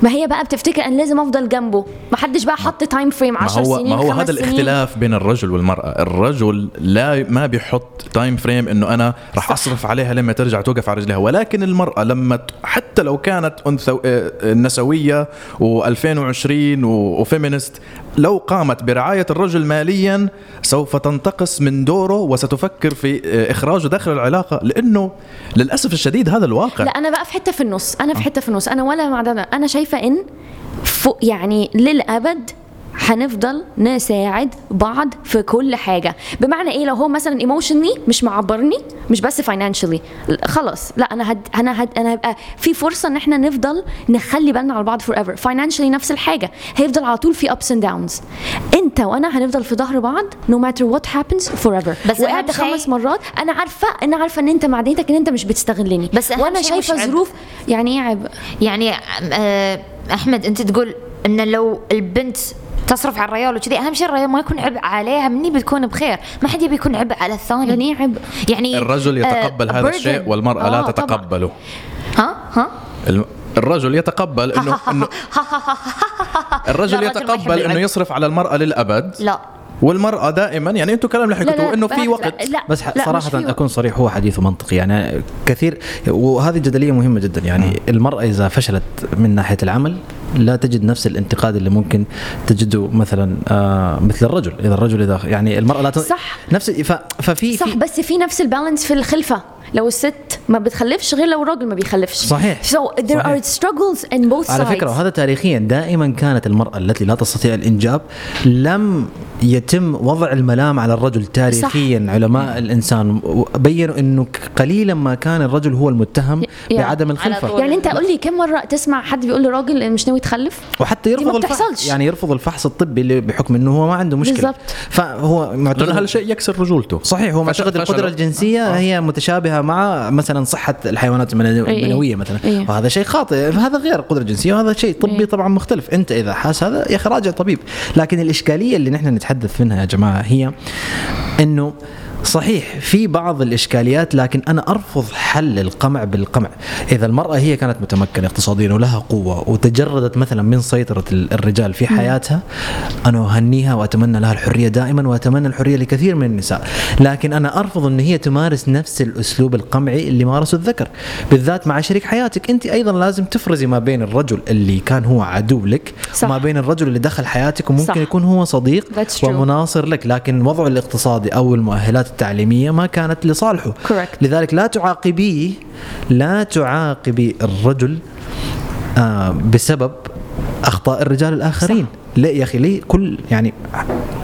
ما هي بقى بتفتكر إن لازم أفضل جنبه. ما حدش بقى حط time frame ما 10 هو سنين ما هو هذا. الاختلاف بين الرجل والمرأة. الرجل لا ما بيحط time frame إنه أنا راح أصرف عليها لما ترجع توقف على رجلها ولكن المرأة لما حتى لو كانت أنثو آه، نسوية و2020 و feminist لو قامت برعاية الرجل ماليا سوف تنتقص من دوره وستفكر في آه، اخراجه داخل العلاقة. لأنه للأسف الشديد هذا الواقع. لا أنا بقى في حتة في النص. أنا في حتة في النص. أنا ولا مع ده ده. أنا شايفة إن فوق يعني للأبد هنفضل نساعد بعض في كل حاجة. بمعنى إيه؟ لو هو مثلا emotionally مش معبرني مش بس financially خلاص. لا أنا هد أنا هد أنا هيبقى في فرصة إن إحنا نفضل نخلي بالنا على بعض forever financially نفس الحاجة. هيفضل على طول في ups and downs أنت وأنا هنفضل في ظهر بعض no matter what happens forever بس شيء- خمس مرات أنا عارفة أنا عارفة إن أنت معدنيتك إن أنت مش بتستغلني. بس وأنا شايفة. ظروف يعني إيه؟ عبء يعني آه، أحمد أنت تقول إن لو البنت تصرف على الريال وكذي. أهم شيء الريال ما يكون عبء عليها مني بتكون بخير. ما حد يبي يكون عبء على الثاني. يعني عبء. يعني الرجل يتقبل آه، هذا. الشيء والمرأة آه، لا طبعاً. تتقبله. ها؟ ها؟ الم- الرجل يتقبل انه انه الرجل يتقبل إنه. يصرف على المرأة للأبد. لا. والمرأة دائما يعني أنتم كلام اللي حكيتوه إنه في وقت. لا بس لا، صراحة. أكون صريح هو حديث منطقي. يعني كثير وهذه جدلية مهمة جدا. يعني المرأة إذا فشلت من ناحية العمل لا تجد نفس الانتقاد اللي ممكن تجده مثلا آه مثل الرجل إذا الرجل إذا يعني المرأة لا ت... صح. نفس ف... ففي صح في بس في نفس البالانس في الخلفة لو الست ما بتخلفش غير لو الراجل ما بيخلفش صحيح. so there صحيح. are struggles in both على sides فكرة وهذا تاريخيا دائما كانت المرأة التي لا تستطيع الإنجاب لم يتم وضع الملام على الرجل تاريخيا صح. علماء الإنسان بينوا أنه قليلا ما كان الرجل هو المتهم يا. بعدم الخلفة طول. يعني أنت قول لي كم مرة تسمع حد بيقول لراجل مش ناوي تخلف وحتى يرفض الفحص. يعني يرفض الفحص الطبي اللي بحكم إنه هو ما عنده مشكلة بالضبط. فهو معتقد هالشيء يكسر رجولته صحيح هو معتقد القدرة. الجنسية هي متشابهة مع مثلا صحة الحيوانات المنو- إيه. المنوية مثلا إيه. وهذا شيء خاطئ فهذا غير القدره الجنسيه وهذا شيء طبي إيه. طبعا مختلف أنت إذا حاس هذا يا أخي راجع طبيب لكن الإشكالية اللي نحن نتحدث منها يا جماعة هي إنه صحيح في بعض الإشكاليات لكن أنا أرفض حل القمع بالقمع إذا المرأة هي كانت متمكنة اقتصاديا ولها قوة وتجردت مثلا من سيطرة ال- الرجال في حياتها أنا أهنيها وأتمنى لها الحرية دائما وأتمنى الحرية لكثير من النساء لكن أنا أرفض إن هي تمارس نفس الأسلوب القمعي اللي مارسه الذكر بالذات مع شريك حياتك أنت أيضا لازم تفرزي ما بين الرجل اللي كان هو عدو لك صح. وما بين الرجل اللي دخل حياتك وممكن صح. يكون هو صديق. ومناصر لك لكن وضعه الاقتصادي أو المؤهلات التعليمية ما كانت لصالحه Correct. لذلك لا تعاقبيه لا تعاقبي الرجل آه بسبب أخطاء الرجال الآخرين لا يا أخي ليه كل يعني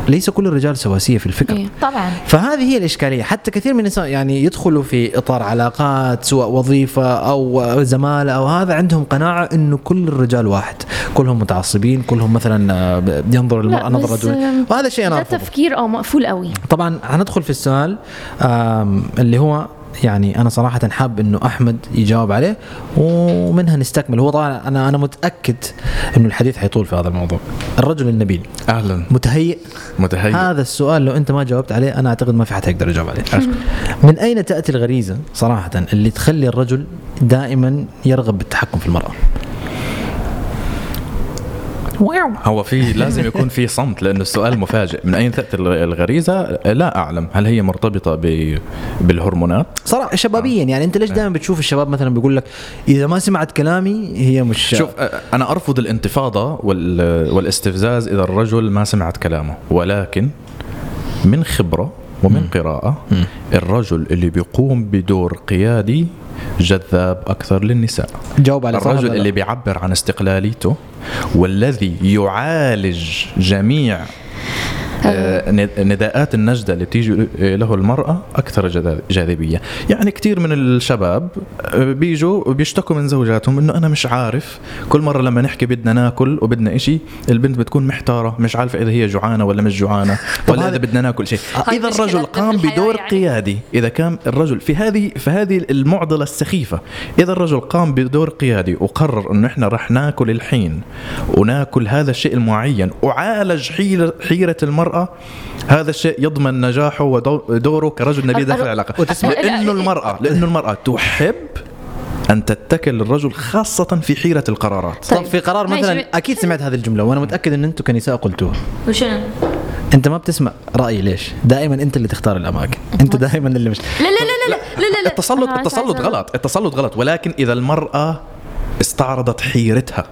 ليس كل الرجال سواسية في الفكر إيه. طبعا. فهذه هي الإشكالية. حتى كثير من النساء يعني يدخلوا في إطار علاقات سواء وظيفة أو زمالة أو هذا عندهم قناعة إنه كل الرجال واحد. كلهم متعصبين كلهم مثلا آه، ينظر للمرأة نظرة آم، وهذا شيء أنا ده تفكير آه مقفول قوي. طبعا هندخل في السؤال اللي هو يعني أنا صراحة حاب إنه أحمد يجاوب عليه ومنها نستكمل. هو طبعا أنا أنا متأكد إنه الحديث حيطول في هذا الموضوع. الرجل النبيل. أهلا. متهيئ. متهيئ. هذا السؤال لو أنت ما جاوبت عليه أنا أعتقد ما في حد حيقدر يجاوب عليه. من أين تأتي الغريزة صراحة اللي تخلي الرجل دائما يرغب بالتحكم في المرأة؟ هو في لازم يكون في صمت لأنه السؤال مفاجئ. من أين تأتي الغريزة؟ لا أعلم. هل هي مرتبطة ب... بالهرمونات؟ صراحة شبابيا يعني أنت ليش دائما بتشوف الشباب مثلا بيقول لك إذا ما سمعت كلامي هي مش شوف أنا أرفض الانتفاضة وال... والإستفزاز إذا الرجل ما سمعت كلامه. ولكن من خبرة ومن م. قراءة م. الرجل اللي بيقوم بدور قيادي جذاب أكثر للنساء. جاوب على الرجل اللي بيعبر عن استقلاليته والذي يعالج جميع نداءات النجدة اللي تيجي له المرأة أكثر جاذبية. يعني كثير من الشباب آه، بيجوا وبيشتكوا من زوجاتهم إنه أنا مش عارف. كل مرة لما نحكي بدنا ناكل وبدنا إشي البنت بتكون محتارة مش عارفة إذا هي جوعانة ولا مش جوعانة ولا إذا بدنا ناكل شيء. إذا الرجل قام بدور يعني. قيادي إذا كان الرجل في هذه في هذه المعضلة السخيفة إذا الرجل قام بدور قيادي وقرر إنه إحنا رح ناكل الحين وناكل هذا الشيء المعين وعالج حيرة المرأة المرأة هذا الشيء يضمن نجاحه ودوره كرجل نبي داخل العلاقة. وتسمع لأنه المرأة لأنه المرأة تحب أن تتكل للرجل خاصة في حيرة القرارات. طيب, طيب في قرار مثلا أكيد سمعت هذه الجملة وأنا متأكد أن أنتم كنساء قلتوها. وشنو؟ أنت ما بتسمع رأيي ليش؟ دائما أنت اللي تختار الأماكن. أنت دائما اللي مش لا لا لا لا لا لا, التسلط التسلط غلط التسلط غلط. ولكن إذا المرأة استعرضت حيرتها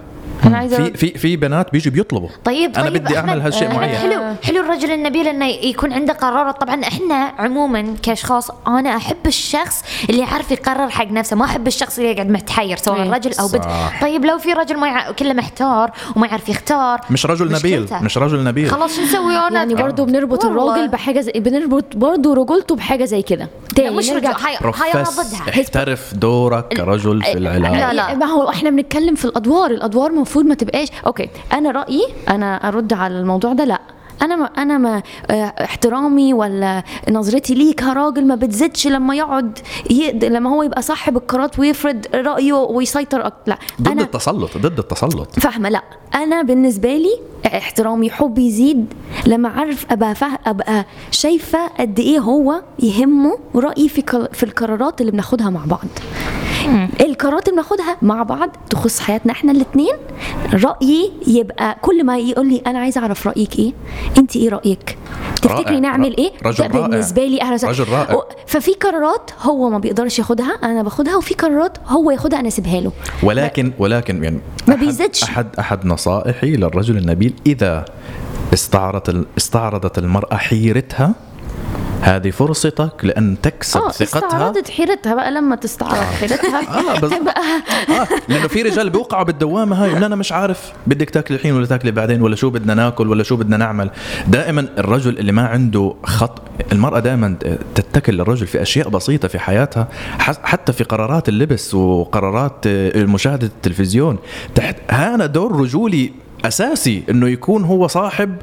أنا عايزة في في في بنات بيجوا بيطلبوا. طيب, طيب أنا بدي أعمل هالشيء معين. حلو حلو الرجل النبيل انه يكون عنده قرارات. طبعا إحنا عموما كأشخاص أنا أحب الشخص اللي يعرف يقرر حق نفسه. ما أحب الشخص اللي يقعد متحير سواء إيه. رجل أو بنت. طيب لو في رجل ما يع... كله محتار وما يعرف يختار مش رجل نبيل مش رجل نبيل. خلاص شو نسوي أنا؟ يعني برضه بنربط الراجل بحاجة زي بنربط برضه رجولته بحاجة زي كده. تاني مش رجل هاي هاي أنا ضدها احترف دورك كرجل في العلاقه لا لا. ما هو إحنا بنتكلم في الأدوار. الأدوار المفروض ما تبقاش. أوكي أنا رأيي أنا أرد على الموضوع ده لأ. أنا ما أنا ما آه احترامي ولا نظرتي ليه كراجل ما بتزيدش لما يقعد لما هو يبقى صاحب القرارات ويفرض رأيه ويسيطر لأ. ضد أنا التسلط ضد التسلط. فاهمة لأ. أنا بالنسبة لي احترامي حبي يزيد لما أعرف أبقى فه... أبقى شايفة قد إيه هو يهمه رأيي في في القرارات اللي بناخدها مع بعض. القرارات اللي بناخدها مع بعض تخص حياتنا إحنا الاثنين رأيي يبقى كل ما يقول لي أنا عايزه أعرف رأيك إيه أنت إيه رأيك؟ تفتكري نعمل إيه؟ رجل رائع. بالنسبة لي أهلا رجل رائع. ففي قرارات هو ما بيقدرش ياخدها أنا باخدها وفي قرارات هو ياخدها أنا أسيبها له. ولكن ولكن يعني ما بيزيدش. أحد أحد نصائحي للرجل النبيل إذا استعرضت استعرضت المرأة حيرتها هذه فرصتك لأن تكسب آه ثقتها. استعرضت حيرتها بقى لما تستعرض آه. حيرتها آه بس آه لأنه في رجال بيوقعوا بالدوامة هاي. أنا مش عارف بدك تاكلي الحين ولا تاكلي بعدين ولا شو بدنا ناكل ولا شو بدنا نعمل. دائما الرجل اللي ما عنده خط المرأة دائما تتكل للرجل في أشياء بسيطة في حياتها حتى في قرارات اللبس وقرارات آه، مشاهدة التلفزيون. تحت هذا دور رجولي أساسي إنه يكون هو صاحب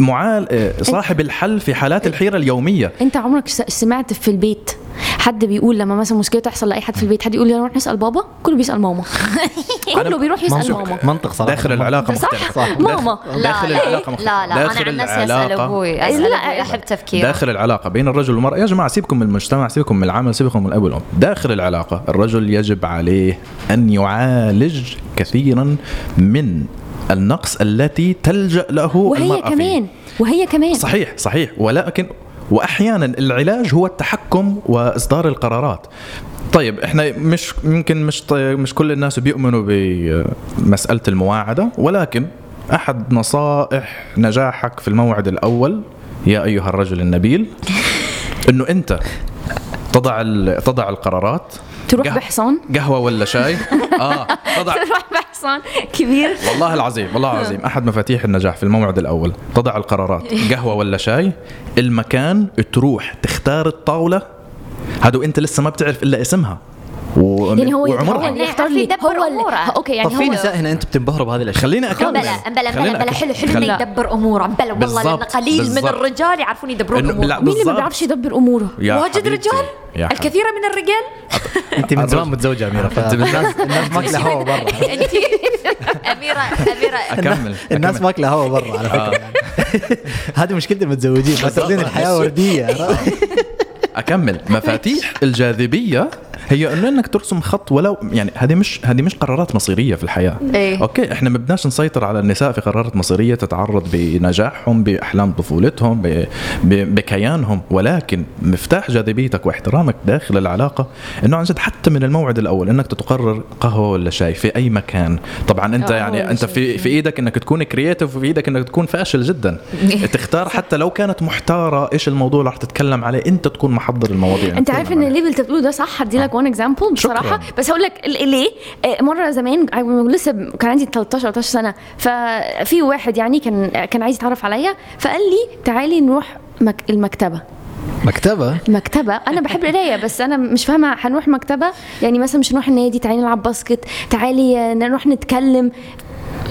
معال آه، صاحب الحل في حالات الحيرة اليومية. أنت عمرك سمعت في البيت حد بيقول لما مثلا مشكلة تحصل لأي حد في البيت حد يقول لي نروح نسال بابا كله بيسأل ماما. كله بيروح يسأل ماما. منطق صراحة. داخل العلاقة مختلفة. صح. ماما داخل العلاقة مختلفه لا لا أنا عن نفسي أسأل أبوي. أسأل أبوي. احب تفكير داخل العلاقة بين الرجل والمرأة. يا جماعة سيبكم من المجتمع سيبكم من العمل سيبكم من الأب والأم. داخل العلاقة الرجل يجب عليه أن يعالج كثيرا من النقص التي تلجأ له وهي المرأة كمان فيه. وهي كمان. صحيح صحيح. ولكن وأحيانا العلاج هو التحكم وإصدار القرارات. طيب إحنا مش يمكن مش مش كل الناس بيؤمنوا بمسألة المواعدة ولكن أحد نصائح نجاحك في الموعد الأول يا أيها الرجل النبيل إنه أنت تضع تضع القرارات تروح قه... بحصان؟ قهوة ولا شاي؟ آه تضع تروح بحصان كبير. والله العظيم والله العظيم. أحد مفاتيح النجاح في الموعد الأول. تضع القرارات. قهوة ولا شاي؟ المكان تروح تختار الطاولة. هذا أنت لسه ما بتعرف إلا اسمها. و... يعني هو وعمرها. هو اللي يعني يختار لي. يدبر هو اللي أموره. أوكي يعني طب في نساء هنا أنتم بتنبهروا بهذه الأشياء. خليني اكمل بلا بلا بلا. حلو حلو انه يدبر أموره. بلا والله لأن بالضبط، قليل من. الرجال يعرفون يدبرون امورهم لا، مين اللي ما. بيعرفش يدبر أموره؟ واجد. رجال. الكثير من الرجال؟ أنت من زمان متزوجة أميرة. فالناس الناس ماكلة هوا برا. انت أميرة أميرة. أكمل الناس. ماكلة هوا برا على فكرة. يعني. هذه مشكله المتزوجين ما تأخذين الحياة وردية. أكمل. مفاتيح الجاذبية هي إنه إنك ترسم خط ولو يعني هذه مش هذه مش قرارات مصيرية في الحياة. إيه. okay إحنا ما بدناش نسيطر على النساء في قرارات مصيرية تتعرض بنجاحهم بأحلام طفولتهم ب... ب... بكيانهم. ولكن مفتاح جاذبيتك واحترامك داخل العلاقة إنه عن جد حتى من الموعد الأول إنك تقرر قهوة ولا شاي في أي مكان. طبعا أنت يعني أنت. في في إيدك إنك تكون creative وفي إيدك إنك تكون فاشل جدا. تختار حتى لو كانت محتارة إيش الموضوع اللي رح تتكلم عليه أنت تكون محضر المواضيع. أنت عارف إن اللي اللي انت بتقوله ده صح؟ هدي لك one example بصراحة. شكراً. بس هقول لك ليه؟ آه، مرة زمان لسه كان عندي 13 13 سنة. ففي واحد يعني كان كان عايز يتعرف عليا فقال لي تعالي نروح معاك المكتبة. مكتبة؟ مكتبة. أنا بحب القراية بس أنا مش فاهمة هنروح مكتبة؟ يعني مثلا مش نروح النادي تعالي نلعب basket تعالي نروح نتكلم.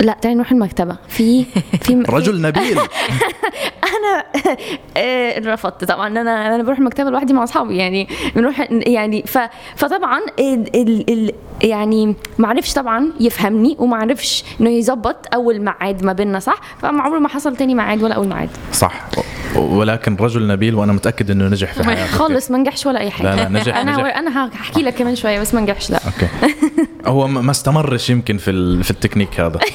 لا تعالي نروح المكتبة. في في رجل نبيل. أنا آه، رفضت طبعا. أنا أنا بروح المكتبة لوحدي مع أصحابي يعني بنروح يعني ف فطبعا ال ال ال يعني ما عرفش طبعا يفهمني وما عرفش إنه يظبط أول ميعاد ما بيننا صح؟ فعمره ما حصل تاني ميعاد ولا أول ميعاد. صح. ولكن رجل نبيل وأنا متأكد إنه نجح في حياته. خالص ما نجحش ولا أي حاجة. لا، لا، نجح- أنا نجح. أنا هحكي لك كمان شوية بس ما نجحش لا. okay. هو ما استمرش يمكن في في التكنيك هذا.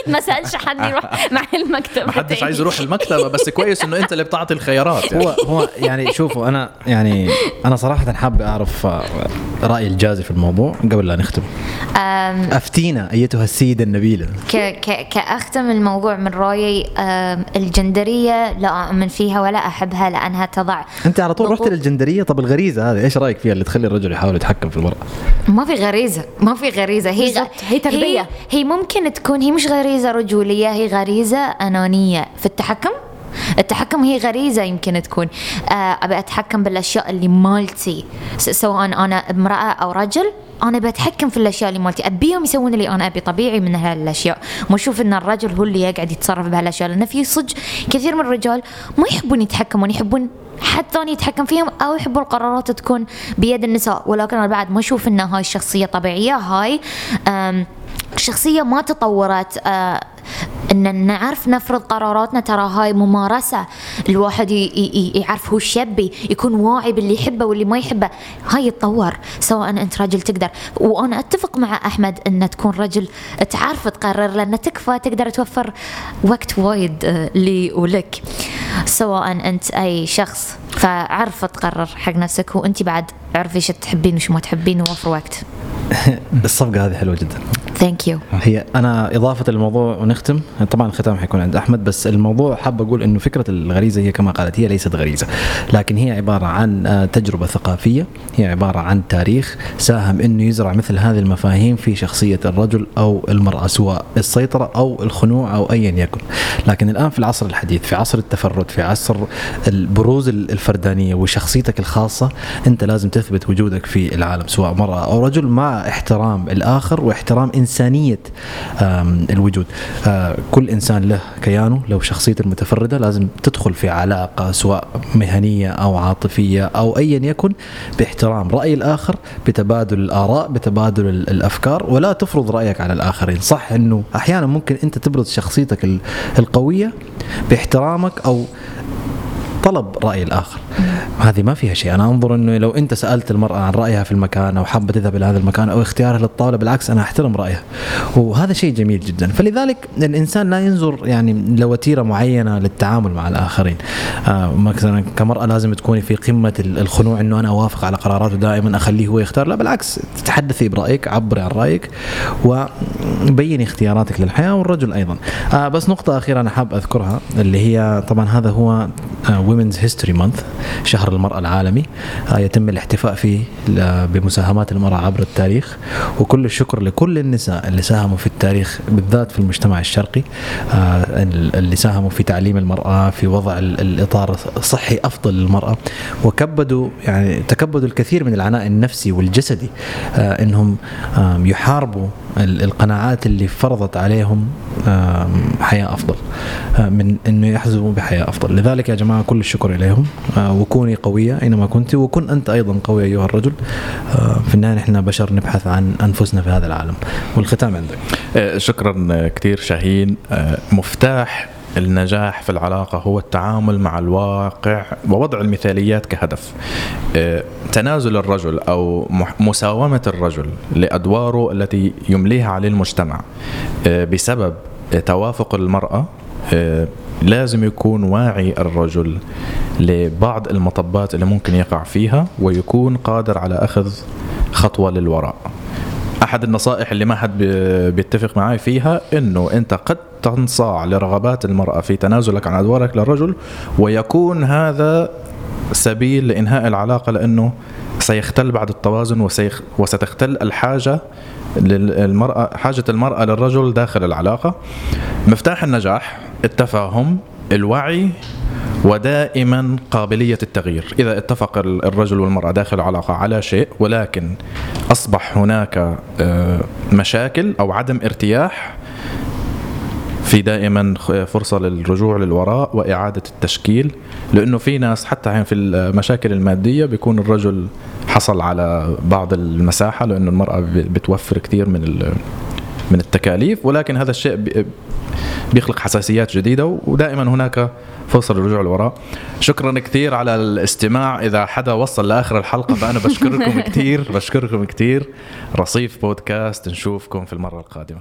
أكيد ما سألش حد يروح مع المكتبه ما حدش. عايز يروح المكتبة بس كويس إنه أنت اللي بتعطي الخيارات يعني. هو هو يعني شوفوا أنا يعني أنا صراحة حاب أعرف رأي الجازي في الموضوع قبل لا نختم. أفتينا أيتها السيدة النبيلة. ك ك كأختم الموضوع من رأيي أم، الجندرية لا أؤمن فيها ولا أحبها لأنها تضع أنت على طول رحت للجندرية؟ طب الغريزة هذه إيش رأيك فيها اللي تخلي الرجل يحاول يتحكم في المراه ما في غريزة ما في غريزة. هي هي تربية. هي, هي ممكن تكون هي مش غريزة رجولية هي غريزة أنانية. في التحكم؟ التحكم هي غريزة يمكن تكون. آه، أبي أتحكم بالأشياء اللي مالتي. سواء أنا امرأة أو رجل أنا بتحكم في الأشياء اللي مالتي. أبيهم يسوون اللي أنا أبي طبيعي من هالأشياء. ما أشوف أن الرجل هو اللي يقعد يتصرف بهالأشياء لأن في صدق كثير من الرجال ما يحبون يتحكمون يحبون حد ثاني يتحكم فيهم أو يحبوا القرارات تكون بيد النساء. ولكن أنا بعد ما أشوف إن هاي الشخصية طبيعية هاي أم، شخصية ما تطورت آه، إن نعرف نفرض قراراتنا ترى هاي ممارسة الواحد يعرف هو إيش يبي يكون واعي باللي يحبه واللي ما يحبه. هاي يتطور سواء أنت رجل تقدر. وأنا أتفق مع أحمد إن تكون رجل تعرف تقرر لأن تكفى تقدر توفر وقت وايد آه، لي ولك. سواء أنت أي شخص فعرف تقرر حق نفسك وأنت بعد عرفي إيش تحبين وش ما تحبين ووفر وقت. الصفقة هذه حلوة جدا. thank you هي أنا إضافة للموضوع ونختم. طبعا الختام حيكون عند أحمد بس الموضوع حاب أقول إنه فكرة الغريزة هي كما قالت هي ليست غريزة لكن هي عبارة عن آه، تجربة ثقافية هي عبارة عن تاريخ ساهم إنه يزرع مثل هذه المفاهيم في شخصية الرجل أو المرأة سواء السيطرة أو الخنوع أو ايا يكن. لكن الآن في العصر الحديث في عصر التفرد في عصر البروز الفردانية وشخصيتك الخاصة أنت لازم تثبت وجودك في العالم سواء مرأة أو رجل مع احترام الآخر واحترام انسانيه آم، الوجود. آه، كل إنسان له كيانه له شخصيته المتفردة لازم تدخل في علاقة سواء مهنية أو عاطفية أو ايا يكن باحترام رأي الآخر بتبادل الآراء بتبادل ال- الأفكار ولا تفرض رأيك على الآخرين. صح إنه أحيانا ممكن أنت تبرز شخصيتك ال- القوية باحترامك أو طلب رأي الآخر. هذه ما فيها شيء. أنا أنظر إنه لو أنت سألت المرأة عن رأيها في المكان أو حابه تذهب إلى هذا المكان أو اختيارها للطاولة بالعكس أنا أحترم رأيها. وهذا شيء جميل جدا. فلذلك الإنسان لا ينظر يعني لوتيرة معينة للتعامل مع الآخرين. آه مثلا كمرأة لازم تكوني في قمة ال- الخنوع إنه أنا أوافق على قراراته دائما أخليه هو يختار. لا بالعكس تحدثي برأيك عبري عن رأيك وبيني اختياراتك للحياة والرجل أيضا. آه بس نقطة أخيرة أنا حاب أذكرها اللي هي طبعا هذا هو Women's History Month شهر المرأة العالمي. آه، يتم الاحتفاء فيه بمساهمات المرأة عبر التاريخ. وكل الشكر لكل النساء اللي ساهموا في التاريخ بالذات في المجتمع الشرقي. آه، اللي ساهموا في تعليم المرأة في وضع ال- الإطار صحي أفضل للمرأة. وكبدوا يعني تكبدوا الكثير من العناء النفسي والجسدي. آه، إنهم يحاربوا القناعات اللي فرضت عليهم آم، حياة أفضل. آه، من إنه يحظوا بحياة أفضل. لذلك يا جماعة كل الشكر إليهم. آه، وكوني قوية أينما كنت وكن أنت أيضا قوي أيها الرجل. آه، في النهاية نحن بشر نبحث عن أنفسنا في هذا العالم. والختام عندك. شكرا كثير شاهين. مفتاح النجاح في العلاقة هو التعامل مع الواقع ووضع المثاليات كهدف. آه، تنازل الرجل أو مساومة الرجل لأدواره التي يمليها عليه المجتمع آه، بسبب توافق المرأة آه، لازم يكون واعي الرجل لبعض المطبات اللي ممكن يقع فيها ويكون قادر على أخذ خطوة للوراء. أحد النصائح اللي ما حد بي- بيتفق معي فيها إنه أنت قد تنصاع لرغبات المرأة في تنازلك عن أدوارك للرجل ويكون هذا سبيل لإنهاء العلاقة لأنه سيختل بعد التوازن وسيخ وستختل الحاجة للمراه حاجة المرأة للرجل داخل العلاقة. مفتاح النجاح التفاهم الوعي ودائما قابلية التغيير. إذا اتفق ال- الرجل والمرأة داخل العلاقة على شيء ولكن أصبح هناك آه، مشاكل أو عدم ارتياح في دائما فرصة للرجوع للوراء وإعادة التشكيل لأنه في ناس حتى في المشاكل المادية بيكون الرجل حصل على بعض المساحة لأنه المرأة ب- بتوفر كثير من من التكاليف ولكن هذا الشيء بي- بيخلق حساسيات جديدة ودائما هناك فرصة للرجوع للوراء. شكرا كثير على الاستماع. إذا حدا وصل لآخر الحلقة فأنا بشكركم كثير بشكركم كثير. رصيف بودكاست نشوفكم في المرة القادمة.